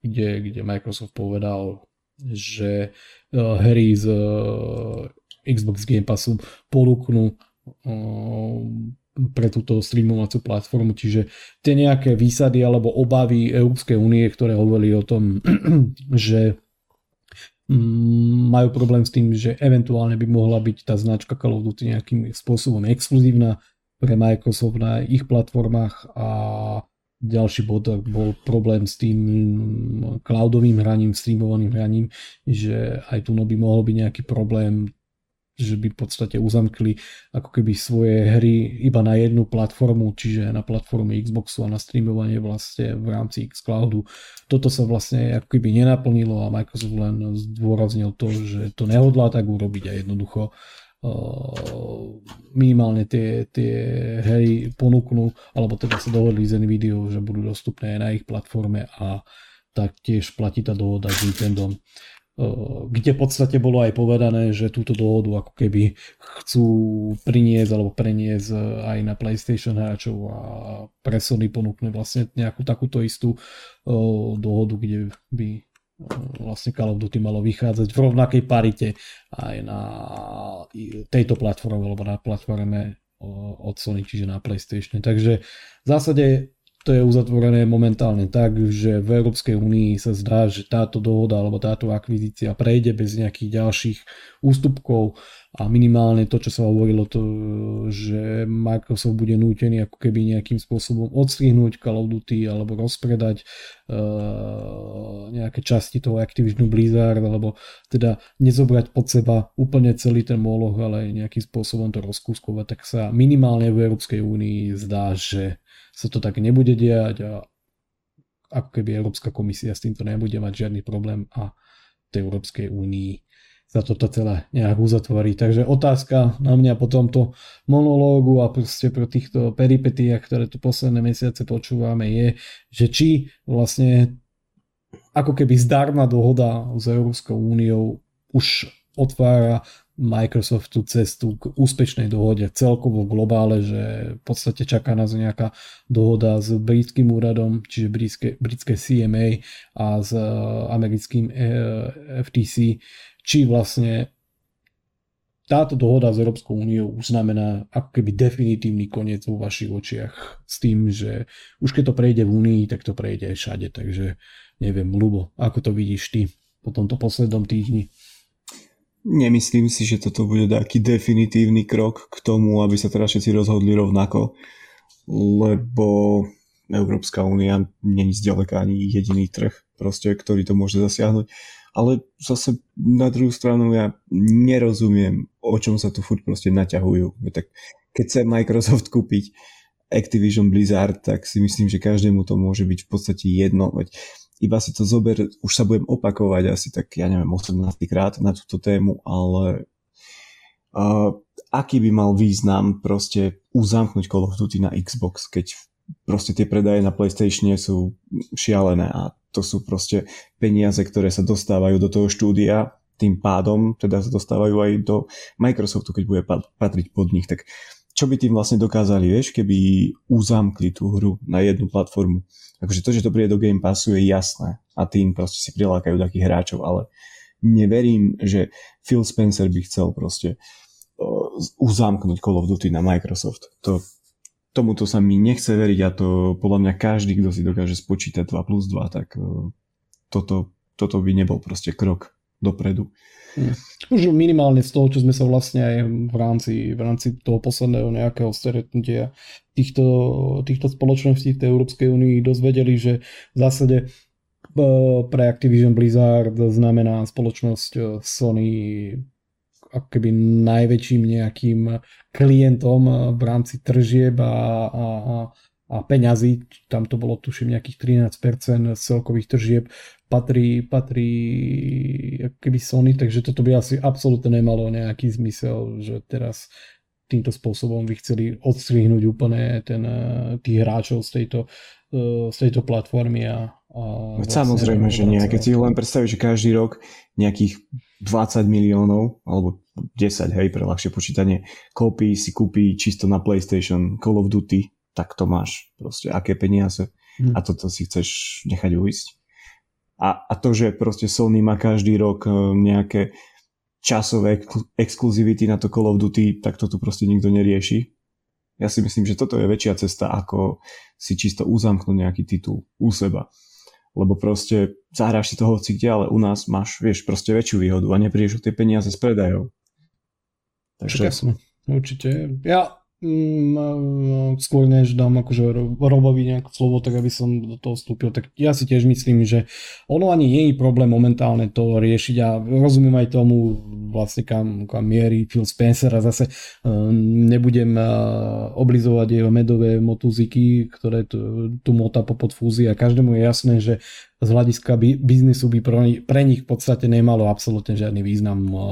A: kde, kde Microsoft povedal, že uh, hry z uh, Xbox Game Passu ponúknú uh, pre túto streamovaciu platformu, čiže tie nejaké výsady alebo obavy Európskej únie, ktoré hovorili o tom, že mm, majú problém s tým, že eventuálne by mohla byť tá značka Call of Duty nejakým spôsobom exkluzívna pre Microsoft na ich platformách a ďalší bod bol problém s tým cloudovým hraním, streamovaným hraním, že aj tu by mohol byť nejaký problém že by v podstate uzamkli ako keby svoje hry iba na jednu platformu, čiže na platforme Xboxu a na streamovanie vlastne v rámci Xcloudu. Toto sa vlastne ako keby nenaplnilo a Microsoft len zdôraznil to, že to nehodlá tak urobiť a jednoducho minimálne tie, tie hry ponúknú, alebo teda sa dohodli z Nvidia, že budú dostupné aj na ich platforme a taktiež platí tá dohoda s Nintendo kde v podstate bolo aj povedané, že túto dohodu ako keby chcú priniesť alebo preniesť aj na PlayStation hráčov a pre Sony ponúkne vlastne nejakú takúto istú dohodu, kde by vlastne Call of Duty malo vychádzať v rovnakej parite aj na tejto platforme alebo na platforme od Sony, čiže na PlayStation. Takže v zásade to je uzatvorené momentálne tak, že v Európskej únii sa zdá, že táto dohoda alebo táto akvizícia prejde bez nejakých ďalších ústupkov. A minimálne to, čo sa hovorilo, to, že Microsoft bude nútený ako keby nejakým spôsobom odstrihnúť Call of Duty alebo rozpredať uh, nejaké časti toho Activision Blizzard alebo teda nezobrať pod seba úplne celý ten moloch, ale nejakým spôsobom to rozkúskovať, tak sa minimálne v Európskej únii zdá, že sa to tak nebude diať a ako keby Európska komisia s týmto nebude mať žiadny problém a v tej Európskej únii sa toto celé nejak uzatvorí. Takže otázka na mňa po tomto monológu a proste pro týchto peripetiách, ktoré tu posledné mesiace počúvame, je, že či vlastne ako keby zdarná dohoda s Európskou úniou už otvára Microsoftu cestu k úspešnej dohode celkovo globále, že v podstate čaká nás nejaká dohoda s britským úradom, čiže britské, britské CMA a s eh, americkým eh, FTC, či vlastne táto dohoda s Európskou úniou už znamená ako keby definitívny koniec vo vašich očiach s tým, že už keď to prejde v únii, tak to prejde aj všade, takže neviem, Lubo, ako to vidíš ty po tomto poslednom týždni?
C: Nemyslím si, že toto bude taký definitívny krok k tomu, aby sa teraz všetci rozhodli rovnako, lebo Európska únia není zďaleka ani jediný trh, proste, ktorý to môže zasiahnuť. Ale zase na druhú stranu ja nerozumiem, o čom sa tu furt proste naťahujú. Tak keď chce Microsoft kúpiť Activision Blizzard, tak si myslím, že každému to môže byť v podstate jedno. Veď iba si to zober, už sa budem opakovať asi tak, ja neviem, 18 krát na túto tému, ale uh, aký by mal význam proste uzamknúť Call of Duty na Xbox, keď proste tie predaje na PlayStation sú šialené a to sú proste peniaze, ktoré sa dostávajú do toho štúdia, tým pádom teda sa dostávajú aj do Microsoftu, keď bude patriť pod nich, tak čo by tým vlastne dokázali, vieš, keby uzamkli tú hru na jednu platformu akože to, že to príde do Game Passu je jasné a tým proste si prilákajú takých hráčov, ale neverím, že Phil Spencer by chcel proste uzamknúť Call of Duty na Microsoft. To, tomuto sa mi nechce veriť a to podľa mňa každý, kto si dokáže spočítať 2 plus 2, tak toto, toto by nebol proste krok dopredu.
A: Hm. Už minimálne z toho, čo sme sa vlastne aj v rámci, v rámci toho posledného nejakého stretnutia týchto, týchto spoločností v tej Európskej únii dozvedeli, že v zásade e, pre Activision Blizzard znamená spoločnosť e, Sony ako keby najväčším nejakým klientom v rámci tržieb a, a, a a peňazí, tam to bolo tuším nejakých 13% z celkových tržieb, patrí, patrí keby Sony, takže toto by asi absolútne nemalo nejaký zmysel, že teraz týmto spôsobom by chceli odstrihnúť úplne ten, eh, tých hráčov z tejto, eh, z tejto platformy a, a
C: vlastne Samozrejme, že nie. Keď si len predstavíš, že každý rok nejakých 20 miliónov alebo 10, hej, pre ľahšie počítanie, kópí si kúpi čisto na PlayStation Call of Duty, tak to máš. Proste aké peniaze hmm. a toto si chceš nechať uísť. A, a to, že proste Sony má každý rok e, nejaké časové exkluzivity na to Call of Duty, tak to tu proste nikto nerieši. Ja si myslím, že toto je väčšia cesta, ako si čisto uzamknúť nejaký titul u seba. Lebo proste zahráš si to hoci kde, ale u nás máš, vieš, proste väčšiu výhodu a neprídeš o tie peniaze s predajov.
A: Takže... Určite. Ja Mm, skôr než dám akože Robovi nejaké slovo, tak aby som do toho vstúpil, tak ja si tiež myslím, že ono ani nie je problém momentálne to riešiť a rozumiem aj tomu vlastne kam, kam mierí Phil Spencer a zase uh, nebudem uh, oblizovať jeho medové motúziky, ktoré tu, tu mota po podfúzii a každému je jasné, že z hľadiska biznisu by pre nich v podstate nemalo absolútne žiadny význam uh,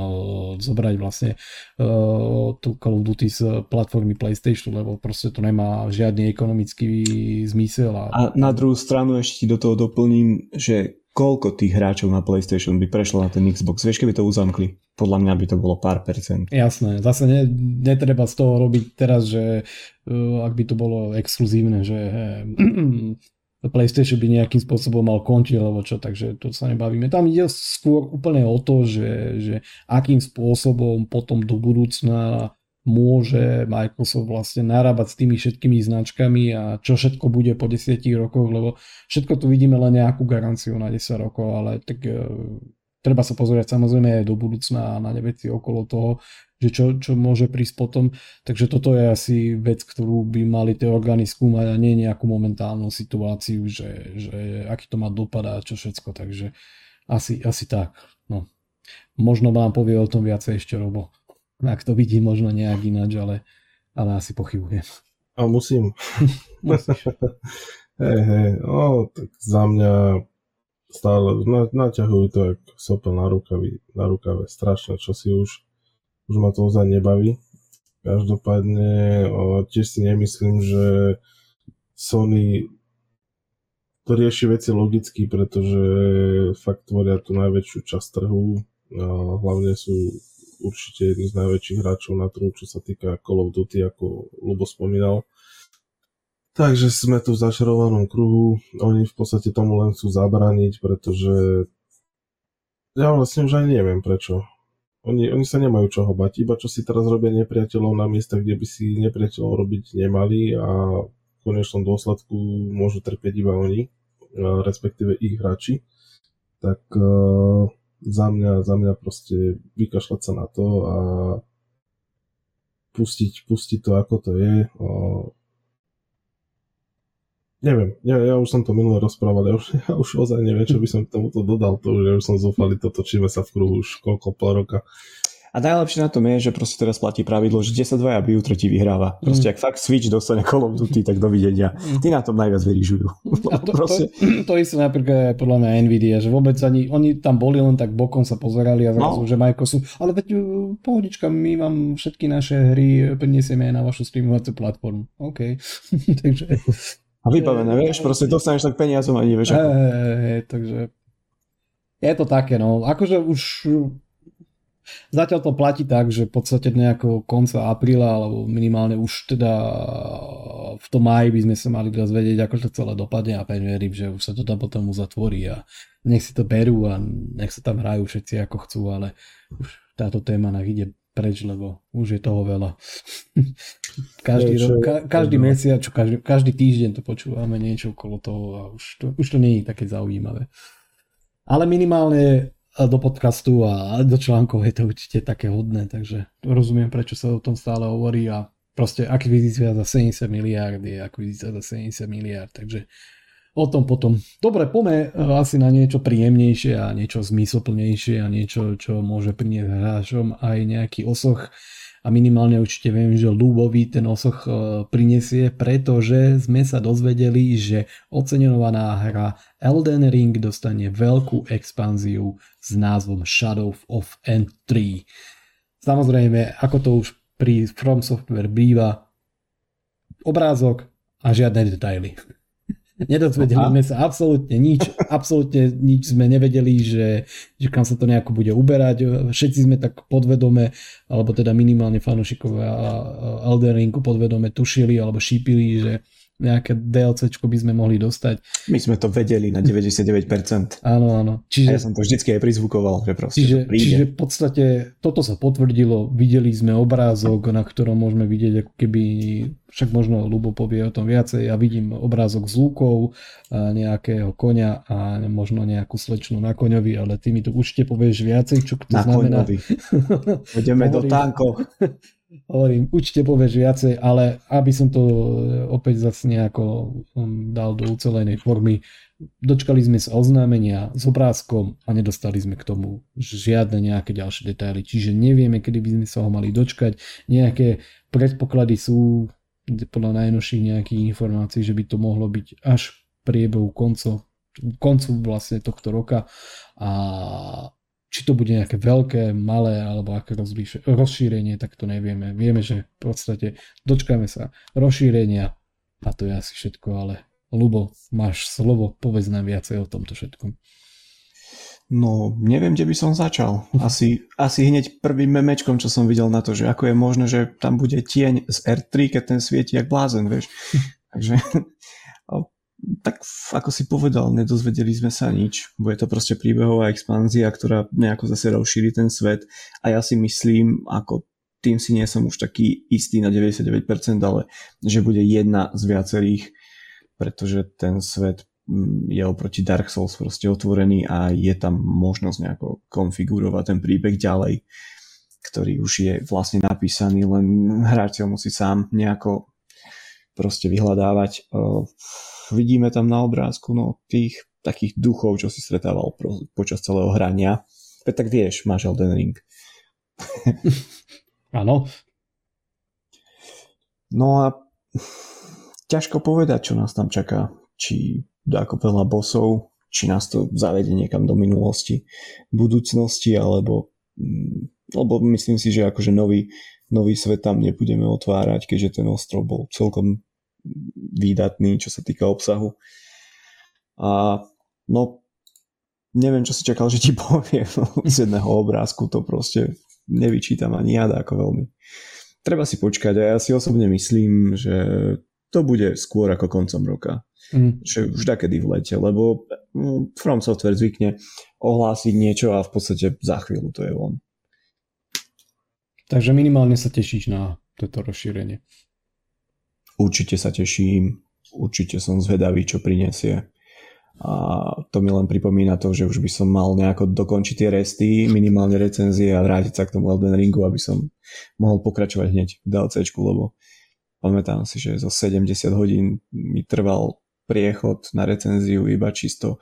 A: zobrať vlastne uh, tú Call of Duty z platformy PlayStation, lebo proste to nemá žiadny ekonomický zmysel.
C: A, a na druhú stranu ešte do toho doplním, že koľko tých hráčov na PlayStation by prešlo na ten Xbox. Vieš, keby to uzamkli? Podľa mňa by to bolo pár percent.
A: Jasné, zase ne, netreba z toho robiť teraz, že uh, ak by to bolo exkluzívne, že uh, PlayStation by nejakým spôsobom mal končiť, alebo čo, takže to sa nebavíme. Tam ide skôr úplne o to, že, že akým spôsobom potom do budúcna môže Microsoft vlastne narábať s tými všetkými značkami a čo všetko bude po 10 rokoch, lebo všetko tu vidíme len nejakú garanciu na 10 rokov, ale tak e, treba sa pozrieť samozrejme aj do budúcna a na veci okolo toho, že čo, čo môže prísť potom. Takže toto je asi vec, ktorú by mali tie orgány skúmať a nie nejakú momentálnu situáciu, že, že aký to má dopad a čo všetko. Takže asi, asi tak. No. Možno vám povie o tom viacej ešte Robo. Ak to vidí možno nejak ináč, ale, ale asi pochybujem.
B: A musím. hej, hej, no, tak za mňa stále naťahujú to jak sopel na, rukavi, na rukave. Strašné, čo si už už ma to ozaj nebaví. Každopádne tiež si nemyslím, že Sony to rieši veci logicky, pretože fakt tvoria tú najväčšiu časť trhu. A hlavne sú určite jedni z najväčších hráčov na trhu, čo sa týka Call of Duty, ako Lubo spomínal. Takže sme tu v začarovanom kruhu. Oni v podstate tomu len chcú zabrániť, pretože ja vlastne už ani neviem prečo. Oni, oni sa nemajú čoho bať, iba čo si teraz robia nepriateľov na miestach, kde by si nepriateľov robiť nemali a v konečnom dôsledku môžu trpieť iba oni, respektíve ich hráči. Tak uh, za mňa, za mňa proste vykašľať sa na to a pustiť, pustiť to ako to je. Uh, Neviem, ja, ja už som to minule rozprával, ja už, ja už ozaj neviem, čo by som k tomuto dodal, to už, ja už som zúfali, to točíme sa v kruhu už koľko, pol roka.
C: A najlepšie na tom je, že proste teraz platí pravidlo, že 10 dvaja by tretí vyhráva. Proste mm. ak fakt Switch dostane Call of Duty, tak dovidenia. Mm. Tí na tom najviac vyrižujú.
A: A to, proste... to, to isté napríklad podľa mňa Nvidia, že vôbec ani, oni tam boli len tak bokom sa pozerali a zrazu, no. že Microsoft, ale veď uh, pohodička, my vám všetky naše hry prinesieme aj na vašu streamovaciu platformu. OK. Takže
C: a vybavené, vieš, proste dostaneš tak peniazom a nevieš ako.
A: Hey, takže je to také, no. Akože už zatiaľ to platí tak, že v podstate nejakého konca apríla, alebo minimálne už teda v tom máji by sme sa mali dozvedieť, ako to celé dopadne a pevne verím, že už sa to tam potom uzatvorí a nech si to berú a nech sa tam hrajú všetci ako chcú, ale už táto téma nech ide preč, lebo už je toho veľa. každý, rok, ka, každý mesiac, čo každý, každý týždeň to počúvame niečo okolo toho a už to, už to nie je také zaujímavé. Ale minimálne do podcastu a do článkov je to určite také hodné, takže rozumiem, prečo sa o tom stále hovorí a proste akvizícia za 70 miliard je akvizícia za 70 miliard, takže o tom potom. Dobre, poďme e, asi na niečo príjemnejšie a niečo zmysloplnejšie a niečo, čo môže priniesť hráčom aj nejaký osoch a minimálne určite viem, že Lubovi ten osoch e, prinesie, pretože sme sa dozvedeli, že oceňovaná hra Elden Ring dostane veľkú expanziu s názvom Shadow of N3. Samozrejme, ako to už pri From Software býva, obrázok a žiadne detaily. Nedozvedeli sme sa absolútne nič, absolútne nič sme nevedeli, že, že kam sa to nejako bude uberať. Všetci sme tak podvedome, alebo teda minimálne fanúšikovia Elden Ringu podvedome tušili alebo šípili, že nejaké DLCčko by sme mohli dostať.
C: My sme to vedeli na 99%.
A: áno, áno.
C: Čiže, a ja som to vždycky aj prizvukoval, že proste
A: čiže, to príde. Čiže v podstate toto sa potvrdilo, videli sme obrázok, na ktorom môžeme vidieť ako keby, však možno Lubo povie o tom viacej, ja vidím obrázok z lúkov, nejakého konia a možno nejakú slečnu na koňovi, ale ty mi to určite povieš viacej, čo to
C: na
A: znamená.
C: Ideme do tankov.
A: Hovorím, určite povieš viacej, ale aby som to opäť zase nejako um, dal do ucelenej formy, dočkali sme sa oznámenia s obrázkom a nedostali sme k tomu žiadne nejaké ďalšie detaily, čiže nevieme, kedy by sme sa ho mali dočkať. Nejaké predpoklady sú podľa najnovších nejakých informácií, že by to mohlo byť až priebehu konco, koncu vlastne tohto roka a či to bude nejaké veľké, malé alebo aké rozšírenie, tak to nevieme. Vieme, že v podstate dočkáme sa rozšírenia a to je asi všetko, ale Lubo, máš slovo, povedz nám viacej o tomto všetkom.
C: No, neviem, kde by som začal. Asi, asi hneď prvým memečkom, čo som videl na to, že ako je možné, že tam bude tieň z R3, keď ten svieti jak blázen, vieš. Takže tak ako si povedal, nedozvedeli sme sa nič. Bude to proste príbehová expanzia, ktorá nejako zase rozšíri ten svet a ja si myslím, ako tým si nie som už taký istý na 99%, ale že bude jedna z viacerých, pretože ten svet mm, je oproti Dark Souls proste otvorený a je tam možnosť nejako konfigurovať ten príbeh ďalej, ktorý už je vlastne napísaný, len hráč ho musí sám nejako proste vyhľadávať vidíme tam na obrázku no, tých takých duchov, čo si stretával pro, počas celého hrania. Veď tak vieš, máš Elden Ring.
A: Áno.
C: no a ťažko povedať, čo nás tam čaká. Či ako veľa bosov, či nás to zavede niekam do minulosti, budúcnosti, alebo mm, lebo myslím si, že akože nový, nový svet tam nebudeme otvárať, keďže ten ostrov bol celkom výdatný, čo sa týka obsahu. A no, neviem, čo si čakal, že ti poviem z jedného obrázku, to proste nevyčítam ani ja ako veľmi. Treba si počkať a ja si osobne myslím, že to bude skôr ako koncom roka. Mm. Že už takedy v lete, lebo no, From Software zvykne ohlásiť niečo a v podstate za chvíľu to je von.
A: Takže minimálne sa tešíš na toto rozšírenie.
C: Určite sa teším, určite som zvedavý, čo prinesie. A to mi len pripomína to, že už by som mal nejako dokončiť tie resty, minimálne recenzie a vrátiť sa k tomu Elden Ringu, aby som mohol pokračovať hneď v DLCčku, lebo pamätám si, že zo 70 hodín mi trval priechod na recenziu iba čisto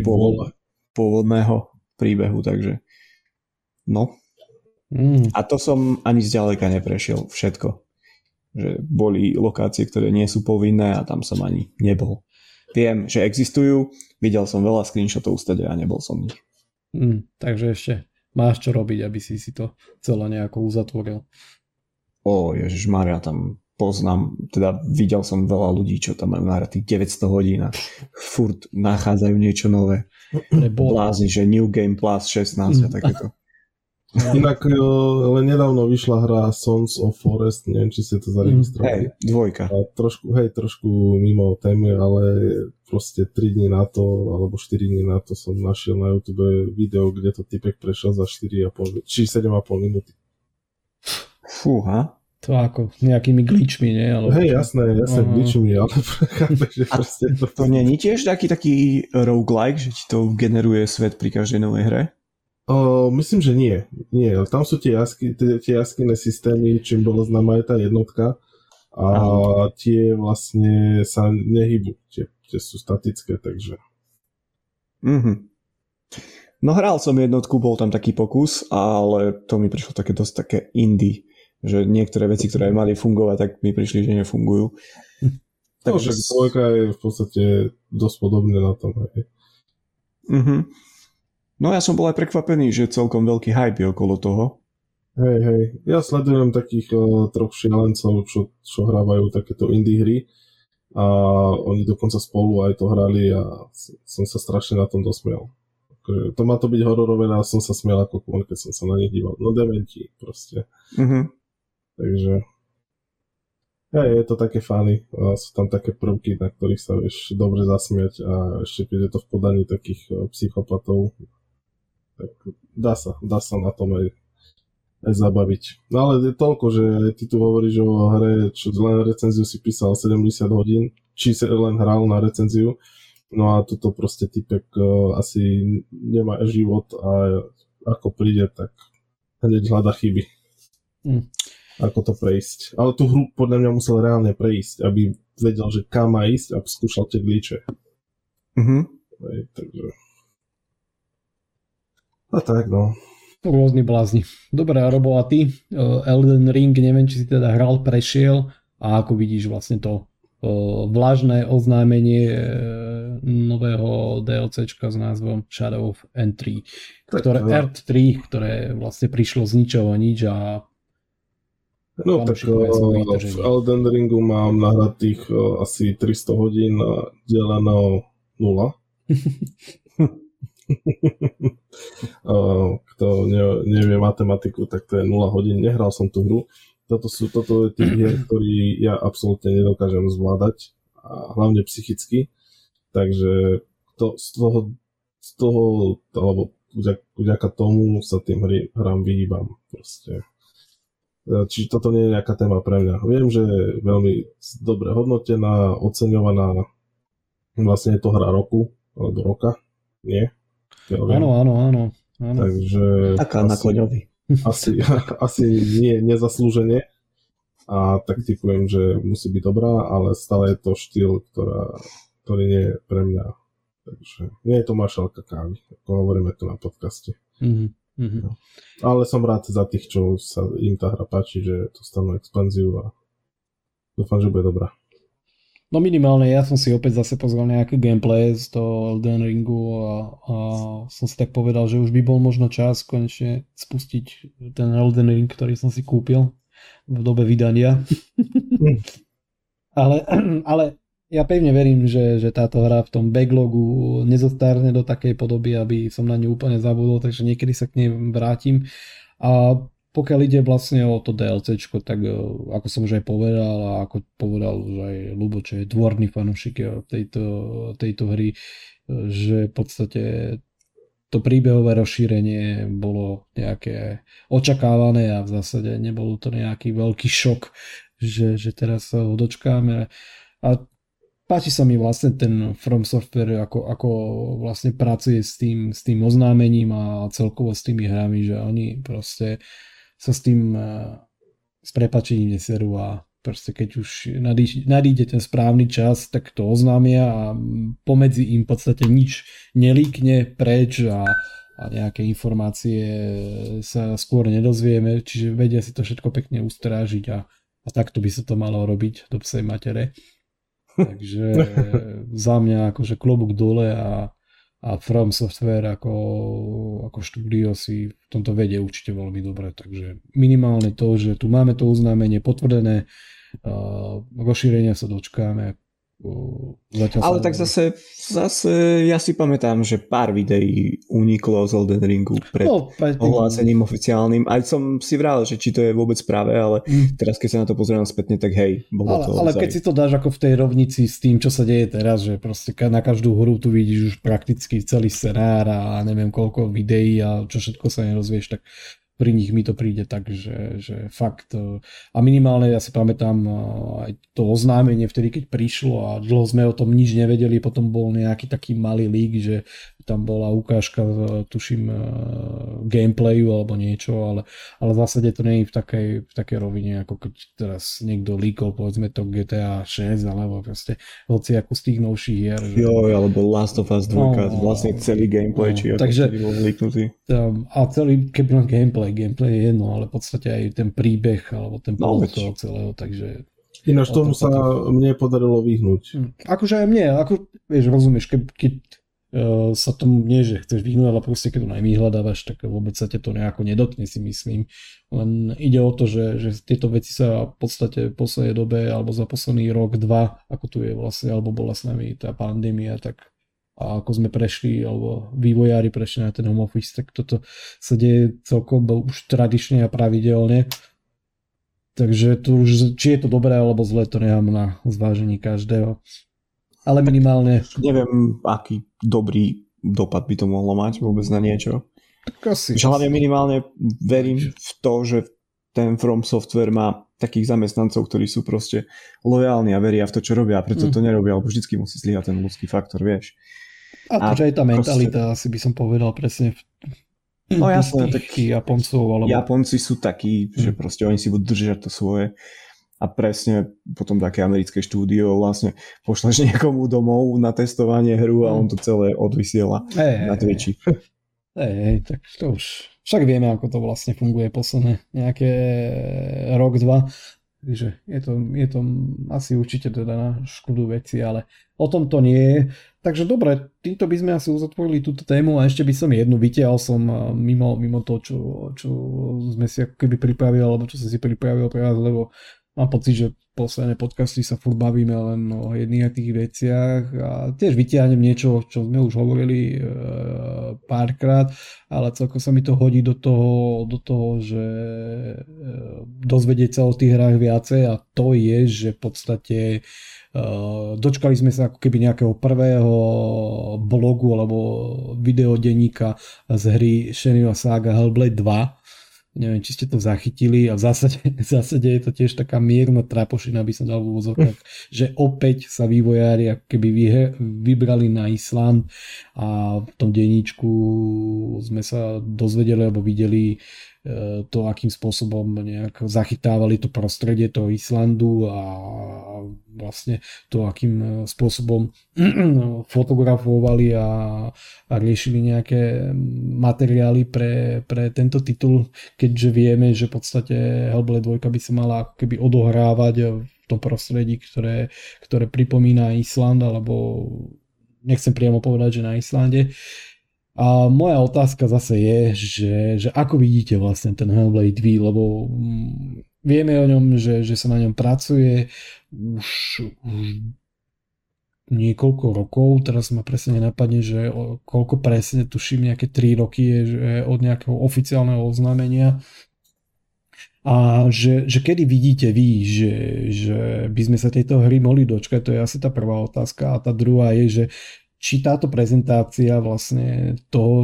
C: pôvod, pôvodného príbehu, takže no. Mm. A to som ani zďaleka neprešiel všetko že boli lokácie, ktoré nie sú povinné a tam som ani nebol. Viem, že existujú, videl som veľa screenshotov stade a nebol som nich.
A: Mm, takže ešte máš čo robiť, aby si si to celé nejako uzatvoril.
C: O, Ježiš Maria, tam poznám, teda videl som veľa ľudí, čo tam majú nahratých 900 hodín a furt nachádzajú niečo nové. Blázni, že New Game Plus 16 mm. a takéto.
B: Inak e, len nedávno vyšla hra Sons of Forest, neviem, či ste to zaregistrovali.
C: Hej, dvojka.
B: A trošku, hej, trošku mimo témy, ale proste 3 dní na to, alebo 4 dní na to som našiel na YouTube video, kde to typek prešiel za 4,5, či 7,5 minúty.
C: Fúha.
A: To ako nejakými glitchmi, nie?
B: Ale... Hej, jasné, jasné, uh-huh. glitchmi, ale
C: že proste to... to nie je tiež taký, taký roguelike, že ti to generuje svet pri každej novej hre?
B: O, myslím, že nie. nie. Tam sú tie, jasky, tie, tie jaskyné systémy, čím bolo známa je tá jednotka a Aha. tie vlastne sa nehybu, tie, tie sú statické, takže...
C: Mm-hmm. No hral som jednotku, bol tam taký pokus, ale to mi prišlo také dosť také indie, že niektoré veci, ktoré mali fungovať, tak mi prišli, že nefungujú.
B: Hm. Takže... No, však je v podstate dosť podobné na tom. Hej.
C: Mm-hmm. No ja som bol aj prekvapený, že celkom veľký hype je okolo toho.
B: Hej, hej. Ja sledujem takých uh, troch šialencov, čo, čo hrávajú takéto indie hry a oni dokonca spolu aj to hrali a som sa strašne na tom dosmiel. Akože, to má to byť hororové a som sa smiel ako kon, keď som sa na nich díval. No dementi proste. Mm-hmm. Takže Hej, je to také fany, a sú tam také prvky, na ktorých sa vieš dobre zasmiať a ešte keď je to v podaní takých e, psychopatov, tak dá sa, dá sa na tom aj, aj zabaviť. No ale je toľko, že ty tu hovoríš o hre, čo len recenziu si písal 70 hodín, či si len hral na recenziu, no a tuto proste typek uh, asi nemá život a ako príde, tak hneď hľada chyby.
A: Mm.
B: ako to prejsť. Ale tú hru podľa mňa musel reálne prejsť, aby vedel, že kam má ísť a skúšal tie glíče.
C: Mhm.
B: Hej, takže... A tak, no.
A: Rôzny blázni. Dobre, Robo, a ty? Uh, Elden Ring, neviem, či si teda hral, prešiel a ako vidíš vlastne to uh, vlažné oznámenie uh, nového DLCčka s názvom Shadow of N3, ktoré, Earth 3, ktoré vlastne prišlo z ničoho nič a
B: No tak v Elden Ringu mám nahratých asi 300 hodín a deleno 0. Kto ne, nevie matematiku, tak to je 0 hodín. Nehral som tú hru. Toto sú toto je tých hier, ktorý ja absolútne nedokážem zvládať, a hlavne psychicky. Takže to, z toho, z toho alebo vďaka tomu sa tým hry, hrám vyhýbam. Proste. Čiže toto nie je nejaká téma pre mňa. Viem, že je veľmi dobre hodnotená, oceňovaná. Vlastne je to hra roku, alebo roka, nie?
A: Áno, áno, áno. áno.
B: Takže...
C: Taká na koňovi.
B: Asi, asi nie nezaslúžene. A tak typujem, že musí byť dobrá, ale stále je to štýl, ktorá, ktorý nie je pre mňa. Takže nie je to mašalka kávy, ako hovoríme tu na podcaste. Mm-hmm. No. Ale som rád za tých, čo sa im tá hra páči, že to stanú expanziu a dúfam, že bude dobrá.
A: No minimálne ja som si opäť zase pozrel nejaké gameplay z toho Elden Ringu a, a som si tak povedal, že už by bol možno čas konečne spustiť ten Elden Ring, ktorý som si kúpil v dobe vydania. ale, ale ja pevne verím, že, že táto hra v tom backlogu nezostárne do takej podoby, aby som na ňu úplne zabudol, takže niekedy sa k nej vrátim. A pokiaľ ide vlastne o to DLC, tak e, ako som už aj povedal a ako povedal už aj Lubo, čo je dvorný fanúšik e, tejto, tejto hry, e, že v podstate to príbehové rozšírenie bolo nejaké očakávané a v zásade nebol to nejaký veľký šok, že, že teraz ho dočkáme. A páči sa mi vlastne ten From Software, ako, ako vlastne pracuje s tým, s tým oznámením a celkovo s tými hrami, že oni proste sa s tým eh, s prepačením neserú a proste keď už nadíde ten správny čas, tak to oznámia a pomedzi im v podstate nič nelíkne preč a, a nejaké informácie sa skôr nedozvieme, čiže vedia si to všetko pekne ustrážiť a, a takto by sa to malo robiť do psej matere. Takže za mňa akože klobúk dole a a From Software ako, ako štúdio si v tomto vedie určite veľmi dobre, takže minimálne to, že tu máme to oznámenie potvrdené, rozšírenia sa dočkáme,
C: Zatiaľ Ale tak zase, zase ja si pamätám, že pár videí uniklo z Elden Ringu pred no, ohlásením oficiálnym. Aj som si vral, že či to je vôbec práve, ale mm. teraz keď sa na to pozriem spätne, tak hej, bolo
A: ale,
C: to.
A: Ale keď si to dáš ako v tej rovnici s tým, čo sa deje teraz, že proste na každú hru tu vidíš už prakticky celý scenár a neviem koľko videí a čo všetko sa nerozvieš, tak pri nich mi to príde tak, že, že fakt e, a minimálne ja si pamätám e, aj to oznámenie vtedy, keď prišlo a dlho sme o tom nič nevedeli, potom bol nejaký taký malý lík, že tam bola ukážka, e, tuším, gameplayu alebo niečo, ale, ale v zásade to nie je v takej, v takej rovine, ako keď teraz niekto líkol, povedzme to GTA 6, alebo proste hoci ako z tých novších hier.
C: Že... Jo, alebo Last of Us 2, no, vlastne celý gameplay, no, či ako takže.
A: A celý, keby len gameplay, gameplay je jedno, ale v podstate aj ten príbeh alebo ten no, toho celého, takže
B: Ináč tomu sa mne podarilo vyhnúť. Hm.
A: Akože aj mne, ako, vieš, rozumieš, keď, keď sa tomu nie, že chceš vyhnúť, ale proste keď to najmýhľadávaš, tak vôbec sa ťa to nejako nedotkne, si myslím. Len ide o to, že, že tieto veci sa v podstate v poslednej dobe, alebo za posledný rok, dva, ako tu je vlastne, alebo bola s nami tá pandémia, tak a ako sme prešli, alebo vývojári prešli na ten home office, tak toto sa deje celkom už tradične a pravidelne. Takže tu už, či je to dobré alebo zlé, to nechám na zvážení každého. Ale minimálne...
C: Neviem, aký dobrý dopad by to mohlo mať vôbec na niečo.
A: Tak asi.
C: Hlavne minimálne verím v to, že ten From Software má takých zamestnancov, ktorí sú proste lojálni a veria v to, čo robia a preto mm. to nerobia, lebo vždycky musí zlyhať ten ľudský faktor, vieš.
A: A to, že aj tá mentalita, proste... asi by som povedal presne v
C: No jasné, tak
A: Japoncov. Alebo...
C: Japonci sú takí, že proste oni si budú držať to svoje a presne potom také americké štúdio vlastne pošleš niekomu domov na testovanie hru a on to celé odvysiela hey, na Twitchi.
A: Hej, hey, tak to už však vieme, ako to vlastne funguje posledné nejaké rok, dva. Takže je to, je to asi určite teda na škodu veci, ale o tom to nie je. Takže dobre, týmto by sme asi uzatvorili túto tému a ešte by som jednu vytiahol som mimo, mimo to, čo, čo sme si ako keby pripravili, alebo čo som si pripravil pre vás, lebo Mám pocit, že posledné podcasty sa furt bavíme len o jedných a tých veciach a tiež vytiahnem niečo, čo sme už hovorili e, párkrát, ale celkom sa mi to hodí do toho, do toho že e, dozvedieť sa o tých hrách viacej a to je, že v podstate e, dočkali sme sa ako keby nejakého prvého blogu alebo videodenníka z hry Shenmue Saga Hellblade 2 Neviem, či ste to zachytili a v zásade, v zásade je to tiež taká mierna trapošina, by som dal v úvozovkách, že opäť sa vývojári ako keby vybrali na Island a v tom denníčku sme sa dozvedeli alebo videli E, to, akým spôsobom nejak zachytávali to prostredie toho Islandu a vlastne to, akým spôsobom fotografovali a, a riešili nejaké materiály pre, pre tento titul, keďže vieme, že v podstate Hellblade 2 by sa mala keby odohrávať v tom prostredí, ktoré, ktoré pripomína Island, alebo nechcem priamo povedať, že na Islande. A moja otázka zase je, že, že ako vidíte vlastne ten Hellblade 2, lebo mm, vieme o ňom, že, že sa na ňom pracuje už, už niekoľko rokov, teraz ma presne nenapadne, že koľko presne, tuším nejaké 3 roky je že od nejakého oficiálneho oznámenia. A že, že kedy vidíte vy, že, že by sme sa tejto hry mohli dočkať, to je asi tá prvá otázka. A tá druhá je, že či táto prezentácia vlastne toho,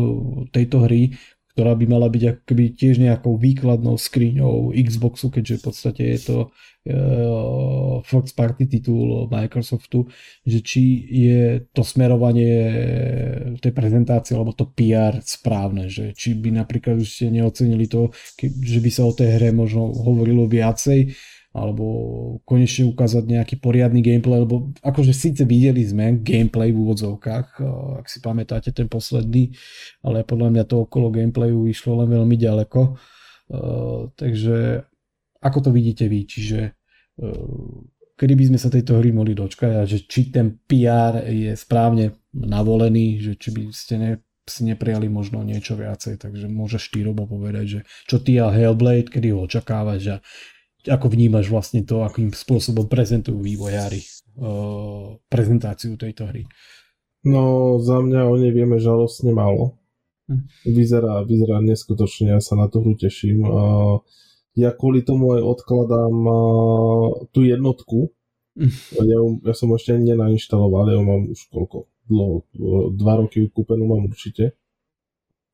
A: tejto hry, ktorá by mala byť akoby tiež nejakou výkladnou skriňou Xboxu, keďže v podstate je to uh, first party titul Microsoftu, že či je to smerovanie tej prezentácie alebo to PR správne, že či by napríklad už ste neocenili to, že by sa o tej hre možno hovorilo viacej, alebo konečne ukázať nejaký poriadny gameplay, lebo akože síce videli sme gameplay v úvodzovkách, eh, ak si pamätáte ten posledný, ale podľa mňa to okolo gameplayu išlo len veľmi ďaleko. Eh, takže ako to vidíte vy? Čiže eh, kedy by sme sa tejto hry mohli dočkať a že či ten PR je správne navolený, že či by ste ne, si neprijali možno niečo viacej, takže môžeš ty Robo povedať, že čo ty a Hellblade, kedy ho očakávaš a ako vnímaš vlastne to, akým spôsobom prezentujú vývojári uh, prezentáciu tejto hry?
B: No, za mňa o nej vieme žalostne málo. Hm. Vyzerá, vyzerá neskutočne, ja sa na tú hru teším. Uh, ja kvôli tomu aj odkladám uh, tú jednotku. Hm. Ja, ja som ešte nenainštaloval, ja mám už koľko? Dlho, dva roky kúpenú mám určite.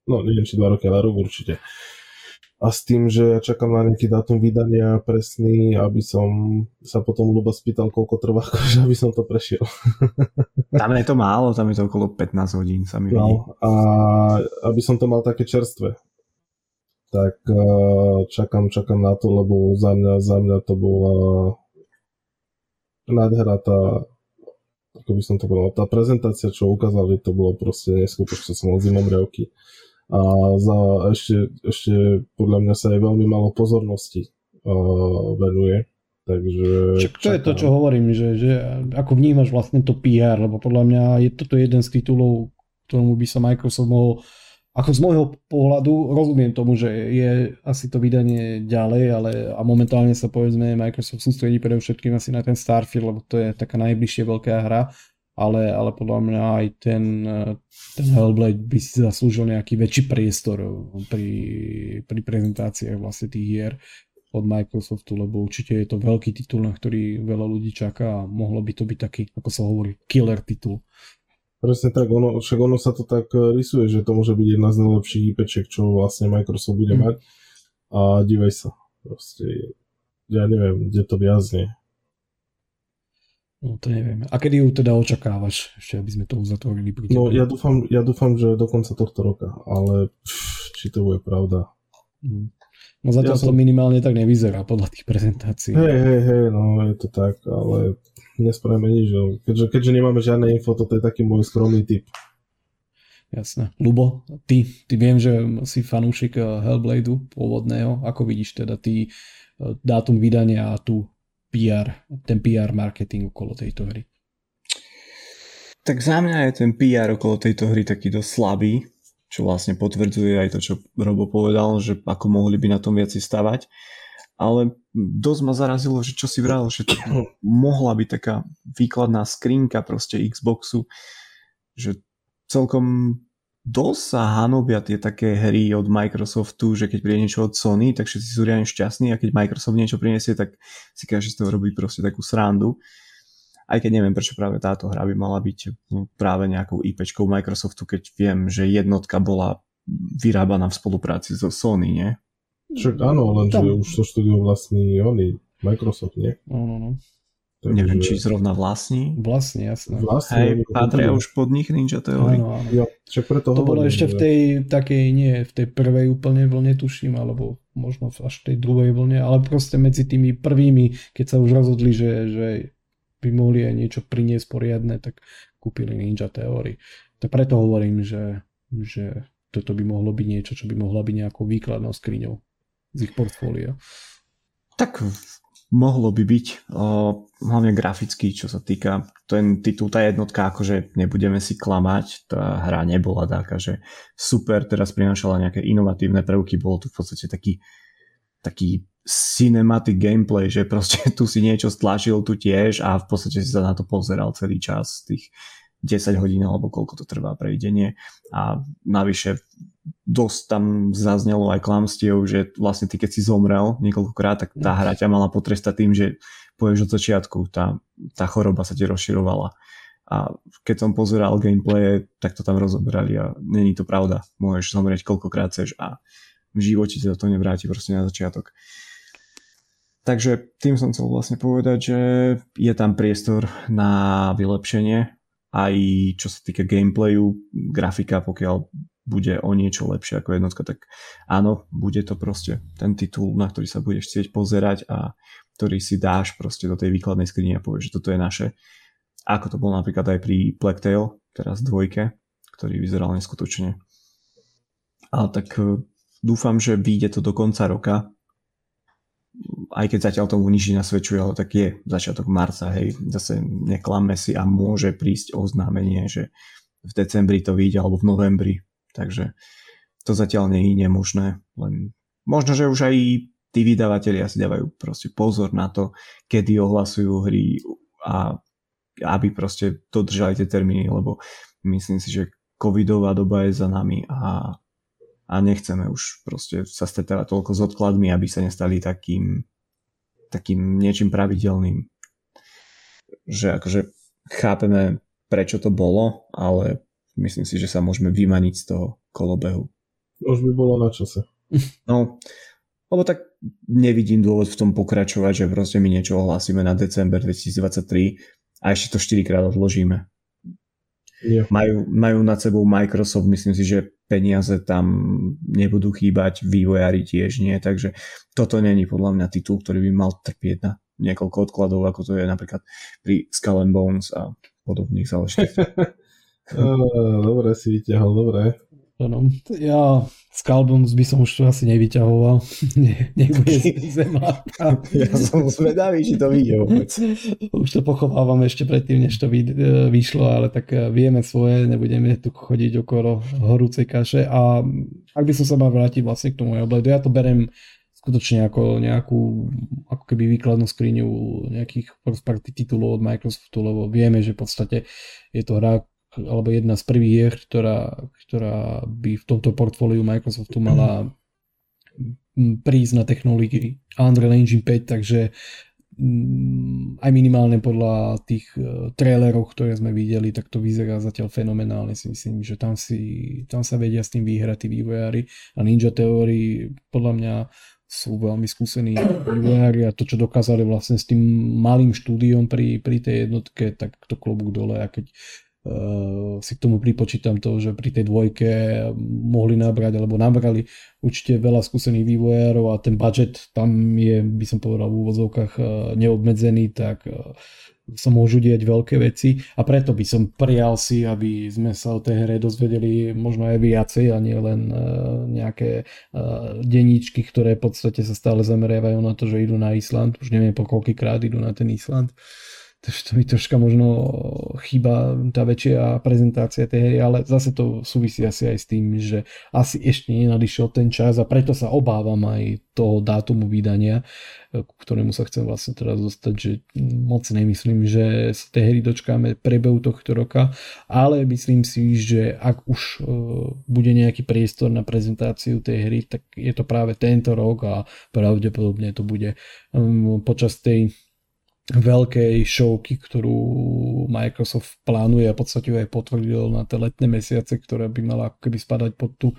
B: No, neviem, či dva roky, ale rok určite. Uh, a s tým, že ja čakám na nejaký dátum vydania presný, aby som sa potom Luba spýtal, koľko trvá, akože aby som to prešiel.
C: tam je to málo, tam je to okolo 15 hodín sa mi
B: no, A aby som to mal také čerstvé. Tak eh, čakám, čakám na to, lebo za mňa, za mňa to bola nádhera tá ako by som to povedal, tá prezentácia, čo ukázali, to bolo proste neskutočné, som mal zimom riavky a za ešte, ešte podľa mňa sa aj veľmi malo pozornosti uh, venuje. Takže
A: Čak to je to, čo hovorím, že, že ako vnímaš vlastne to PR, lebo podľa mňa je toto jeden z titulov, ktorému by sa Microsoft mohol ako z môjho pohľadu rozumiem tomu, že je asi to vydanie ďalej, ale a momentálne sa povedzme Microsoft sústredí predovšetkým asi na ten Starfield, lebo to je taká najbližšia veľká hra ale, ale podľa mňa aj ten, ten Hellblade by si zaslúžil nejaký väčší priestor pri, pri prezentáciách vlastne tých hier od Microsoftu, lebo určite je to veľký titul, na ktorý veľa ľudí čaká a mohlo by to byť taký, ako sa hovorí, killer titul.
B: Presne tak, ono, však ono sa to tak rysuje, že to môže byť jedna z najlepších IPčiek, čo vlastne Microsoft bude hmm. mať a dívaj sa, proste, ja neviem, kde to viazne
A: No to neviem. A kedy ju teda očakávaš, ešte aby sme to uzatvorili?
B: No ja dúfam, ja dúfam, že do konca tohto roka, ale pff, či to bude pravda.
A: Mm. No zatiaľ ja to som... minimálne tak nevyzerá podľa tých prezentácií.
B: Hej, hej, hej, no je to tak, ale nespravíme nič. Keďže, keďže nemáme žiadne info, toto je taký môj skromný typ.
A: Jasné. Lubo, ty, ty viem, že si fanúšik eh, Hellbladeu pôvodného. Ako vidíš teda ty eh, dátum vydania a tu PR, ten PR marketing okolo tejto hry?
C: Tak za mňa je ten PR okolo tejto hry taký dosť slabý čo vlastne potvrdzuje aj to, čo Robo povedal, že ako mohli by na tom viac stavať. Ale dosť ma zarazilo, že čo si vral, že to mohla byť taká výkladná skrinka proste Xboxu, že celkom dosť sa hanobia tie také hry od Microsoftu, že keď príde niečo od Sony, tak všetci sú riadne šťastní a keď Microsoft niečo priniesie, tak si každý z toho robí proste takú srandu aj keď neviem, prečo práve táto hra by mala byť práve nejakou IPčkou Microsoftu, keď viem, že jednotka bola vyrábaná v spolupráci so Sony, nie?
B: Však áno, lenže už to štúdio vlastní oni, Microsoft, nie?
A: No, no, no.
C: Takže... Neviem, či zrovna vlastní.
A: Vlastne, jasné.
C: Vlastne, Hej, patria už pod nich Ninja Theory. Áno,
B: áno. Jo, preto
A: to bolo ešte v tej takej, nie v tej prvej úplne vlne tuším, alebo možno až v tej druhej vlne, ale proste medzi tými prvými, keď sa už rozhodli, že, že by mohli aj niečo priniesť poriadne, tak kúpili Ninja Theory. Tak preto hovorím, že, že toto by mohlo byť niečo, čo by mohla byť nejakou výkladnou skriňou z ich portfólia.
C: Tak mohlo by byť, o, hlavne graficky, čo sa týka ten titul, tá jednotka, akože nebudeme si klamať, tá hra nebola taká, že super, teraz prinášala nejaké inovatívne prvky, bolo to v podstate taký, taký cinematic gameplay, že proste tu si niečo stlačil, tu tiež a v podstate si sa na to pozeral celý čas, tých 10 hodín alebo koľko to trvá prejdenie. A navyše dosť tam zaznelo aj klamstiev, že vlastne ty keď si zomrel niekoľkokrát, tak tá hra ťa mala potrestať tým, že poješ od začiatku, tá, tá choroba sa ti rozširovala. A keď som pozeral gameplay, tak to tam rozoberali a není to pravda. Môžeš zomrieť koľkokrát chceš a v živote ti to nevráti proste na začiatok. Takže tým som chcel vlastne povedať, že je tam priestor na vylepšenie aj čo sa týka gameplayu, grafika, pokiaľ bude o niečo lepšie ako jednotka, tak áno, bude to proste ten titul, na ktorý sa budeš chcieť pozerať a ktorý si dáš proste do tej výkladnej skrine a povieš, že toto je naše. Ako to bolo napríklad aj pri Blacktail, teraz dvojke, ktorý vyzeral neskutočne. Ale tak eh, dúfam, že vyjde to do konca roka, aj keď zatiaľ tomu nič nasvedčuje, ale tak je začiatok marca, hej, zase neklamme si a môže prísť oznámenie, že v decembri to vyjde alebo v novembri, takže to zatiaľ nie je nemožné, len možno, že už aj tí vydavatelia si dávajú proste pozor na to, kedy ohlasujú hry a aby proste dodržali tie termíny, lebo myslím si, že covidová doba je za nami a a nechceme už proste sa stretávať toľko s odkladmi, aby sa nestali takým, takým niečím pravidelným. Že akože chápeme, prečo to bolo, ale myslím si, že sa môžeme vymaniť z toho kolobehu.
B: Už by bolo na čase.
C: No, lebo tak nevidím dôvod v tom pokračovať, že proste my niečo ohlásime na december 2023 a ešte to 4 krát odložíme. Yeah. Majú, majú nad sebou Microsoft, myslím si, že peniaze tam nebudú chýbať, vývojári tiež nie, takže toto není podľa mňa titul, ktorý by mal trpieť na niekoľko odkladov, ako to je napríklad pri Skull and Bones a podobných záležitostiach.
B: dobre si vyťahol, dobre.
A: Ano. Ja Skalbums by som už to asi nevyťahoval. Ne, nech bude
C: zemláka. Ja som zvedavý, či to vyjde vôbec.
A: Už to pochovávam ešte predtým, než to vy, e, vyšlo, ale tak e, vieme svoje, nebudeme tu chodiť okolo horúcej kaše. A ak by som sa mal vrátiť vlastne k tomu obledu, ja to berem skutočne ako nejakú ako keby výkladnú skriňu nejakých first party titulov od Microsoftu, lebo vieme, že v podstate je to hra, alebo jedna z prvých hier, ktorá, ktorá by v tomto portfóliu Microsoftu mala prísť na technológii Unreal Engine 5, takže mm, aj minimálne podľa tých e, trailerov, ktoré sme videli, tak to vyzerá zatiaľ fenomenálne. Si myslím, že tam, si, tam sa vedia s tým vyhrať tí vývojári. A Ninja Theory podľa mňa sú veľmi skúsení vývojári a to, čo dokázali vlastne s tým malým štúdiom pri, pri tej jednotke, tak to klobúk dole. A keď si k tomu pripočítam to, že pri tej dvojke mohli nabrať alebo nabrali určite veľa skúsených vývojárov a ten budget tam je, by som povedal v úvodzovkách uh, neobmedzený, tak uh, sa môžu diať veľké veci a preto by som prijal si, aby sme sa o tej hre dozvedeli možno aj viacej a nie len nejaké denníčky, ktoré v podstate sa stále zameriavajú na to, že idú na Island, už neviem po koľkýkrát idú na ten Island. Takže to mi troška možno chýba tá väčšia prezentácia tej hry, ale zase to súvisí asi aj s tým, že asi ešte nenadišiel ten čas a preto sa obávam aj toho dátumu vydania, k ktorému sa chcem vlastne teraz dostať, že moc nemyslím, že sa tej hry dočkáme prebehu tohto roka, ale myslím si, že ak už e, bude nejaký priestor na prezentáciu tej hry, tak je to práve tento rok a pravdepodobne to bude počas tej veľkej showky, ktorú Microsoft plánuje a v podstate aj potvrdil na tie letné mesiace, ktoré by mala keby spadať pod, tú,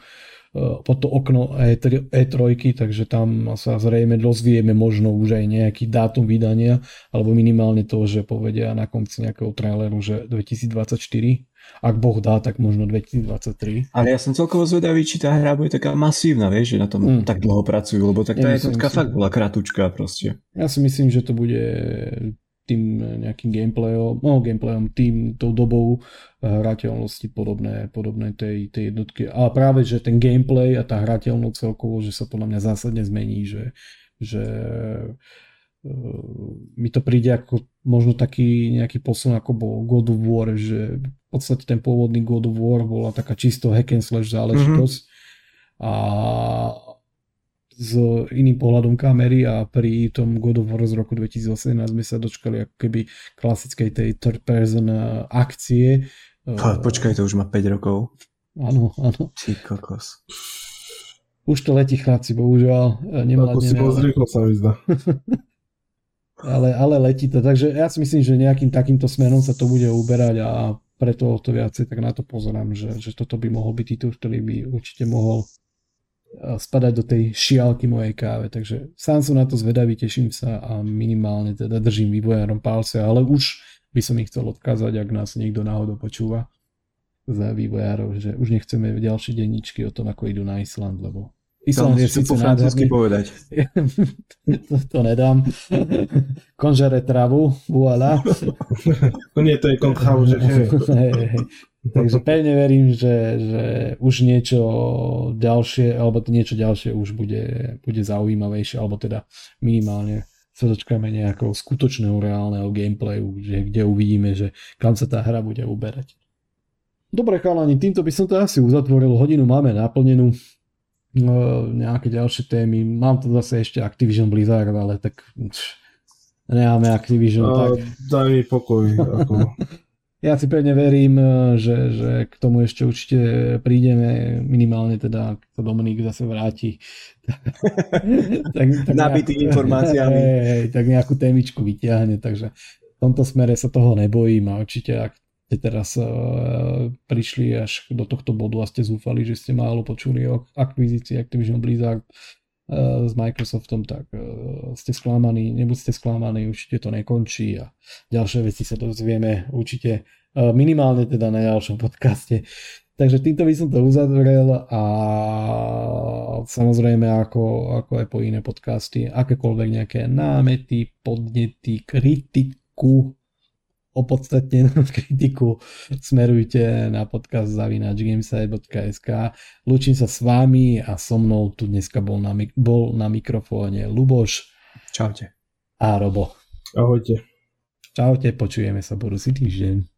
A: eh, pod to okno E3, E3, takže tam sa zrejme dozvieme možno už aj nejaký dátum vydania, alebo minimálne to, že povedia na konci nejakého traileru, že 2024 ak Boh dá, tak možno 2023.
C: Ale ja som celkovo zvedavý, či tá hra bude taká masívna, vieš, že na tom mm. tak dlho pracujú, lebo tak tá ja jednotka fakt bola kratučka proste.
A: Ja si myslím, že to bude tým nejakým gameplayom, no gameplayom, tým, tou dobou hrateľnosti podobné, podobné tej, tej jednotky. A práve, že ten gameplay a tá hrateľnosť celkovo, že sa podľa mňa zásadne zmení, že, že mi to príde ako možno taký nejaký posun ako bol God of War, že v podstate ten pôvodný God of War bola taká čisto hack and slash záležitosť mm-hmm. a s iným pohľadom kamery a pri tom God of War z roku 2018 sme sa dočkali ako keby klasickej tej third person akcie.
C: Počkaj, to už má 5 rokov.
A: Áno, áno.
C: Ty kokos.
A: Už to letí chlapci, bohužiaľ.
B: Ako si bol zrýchlo sa mi zdá.
A: ale, ale letí to. Takže ja si myslím, že nejakým takýmto smerom sa to bude uberať a preto to viacej tak na to pozerám, že, že toto by mohol byť titul, ktorý by určite mohol spadať do tej šialky mojej káve. Takže sám som na to zvedavý, teším sa a minimálne teda držím vývojárom palce, ale už by som ich chcel odkázať, ak nás niekto náhodou počúva za vývojárov, že už nechceme ďalšie denníčky o tom, ako idú na Island, lebo
C: Island je síce nádherný. povedať.
A: to, to nedám. Konžere travu, voilà.
B: No nie, to je kontravu, že
A: Takže pevne verím, že, že už niečo ďalšie, alebo to niečo ďalšie už bude, bude zaujímavejšie, alebo teda minimálne sa dočkáme nejakého skutočného reálneho gameplayu, že, kde uvidíme, že kam sa tá hra bude uberať. Dobre chalani, týmto by som to asi uzatvoril, hodinu máme naplnenú nejaké ďalšie témy. Mám to zase ešte Activision Blizzard, ale tak nemáme Activision. A, tak...
B: Daj mi pokoj. Ako...
A: ja si pevne verím, že, že k tomu ešte určite prídeme, minimálne teda, keď sa Dominik zase vráti.
C: tak, tak Nabitý nejakú, informáciami.
A: Hej, tak nejakú témičku vyťahne, takže v tomto smere sa toho nebojím a určite ak ste teraz uh, prišli až do tohto bodu a ste zúfali, že ste málo počuli o akvizícii Activision Blizzard uh, s Microsoftom, tak uh, ste sklamaní, nebuďte sklamaní, určite to nekončí a ďalšie veci sa dozvieme určite minimálne teda na ďalšom podcaste. Takže týmto by som to uzavrel a samozrejme ako, ako aj po iné podcasty, akékoľvek nejaké námety, podnety, kritiku, opodstatnenú kritiku smerujte na podcast zavinačgamesite.sk Lúčim sa s vami a so mnou tu dneska bol na, bol na mikrofóne Luboš.
C: Čaute.
A: A Robo.
B: Ahojte.
A: Čaute, počujeme sa budúci týždeň.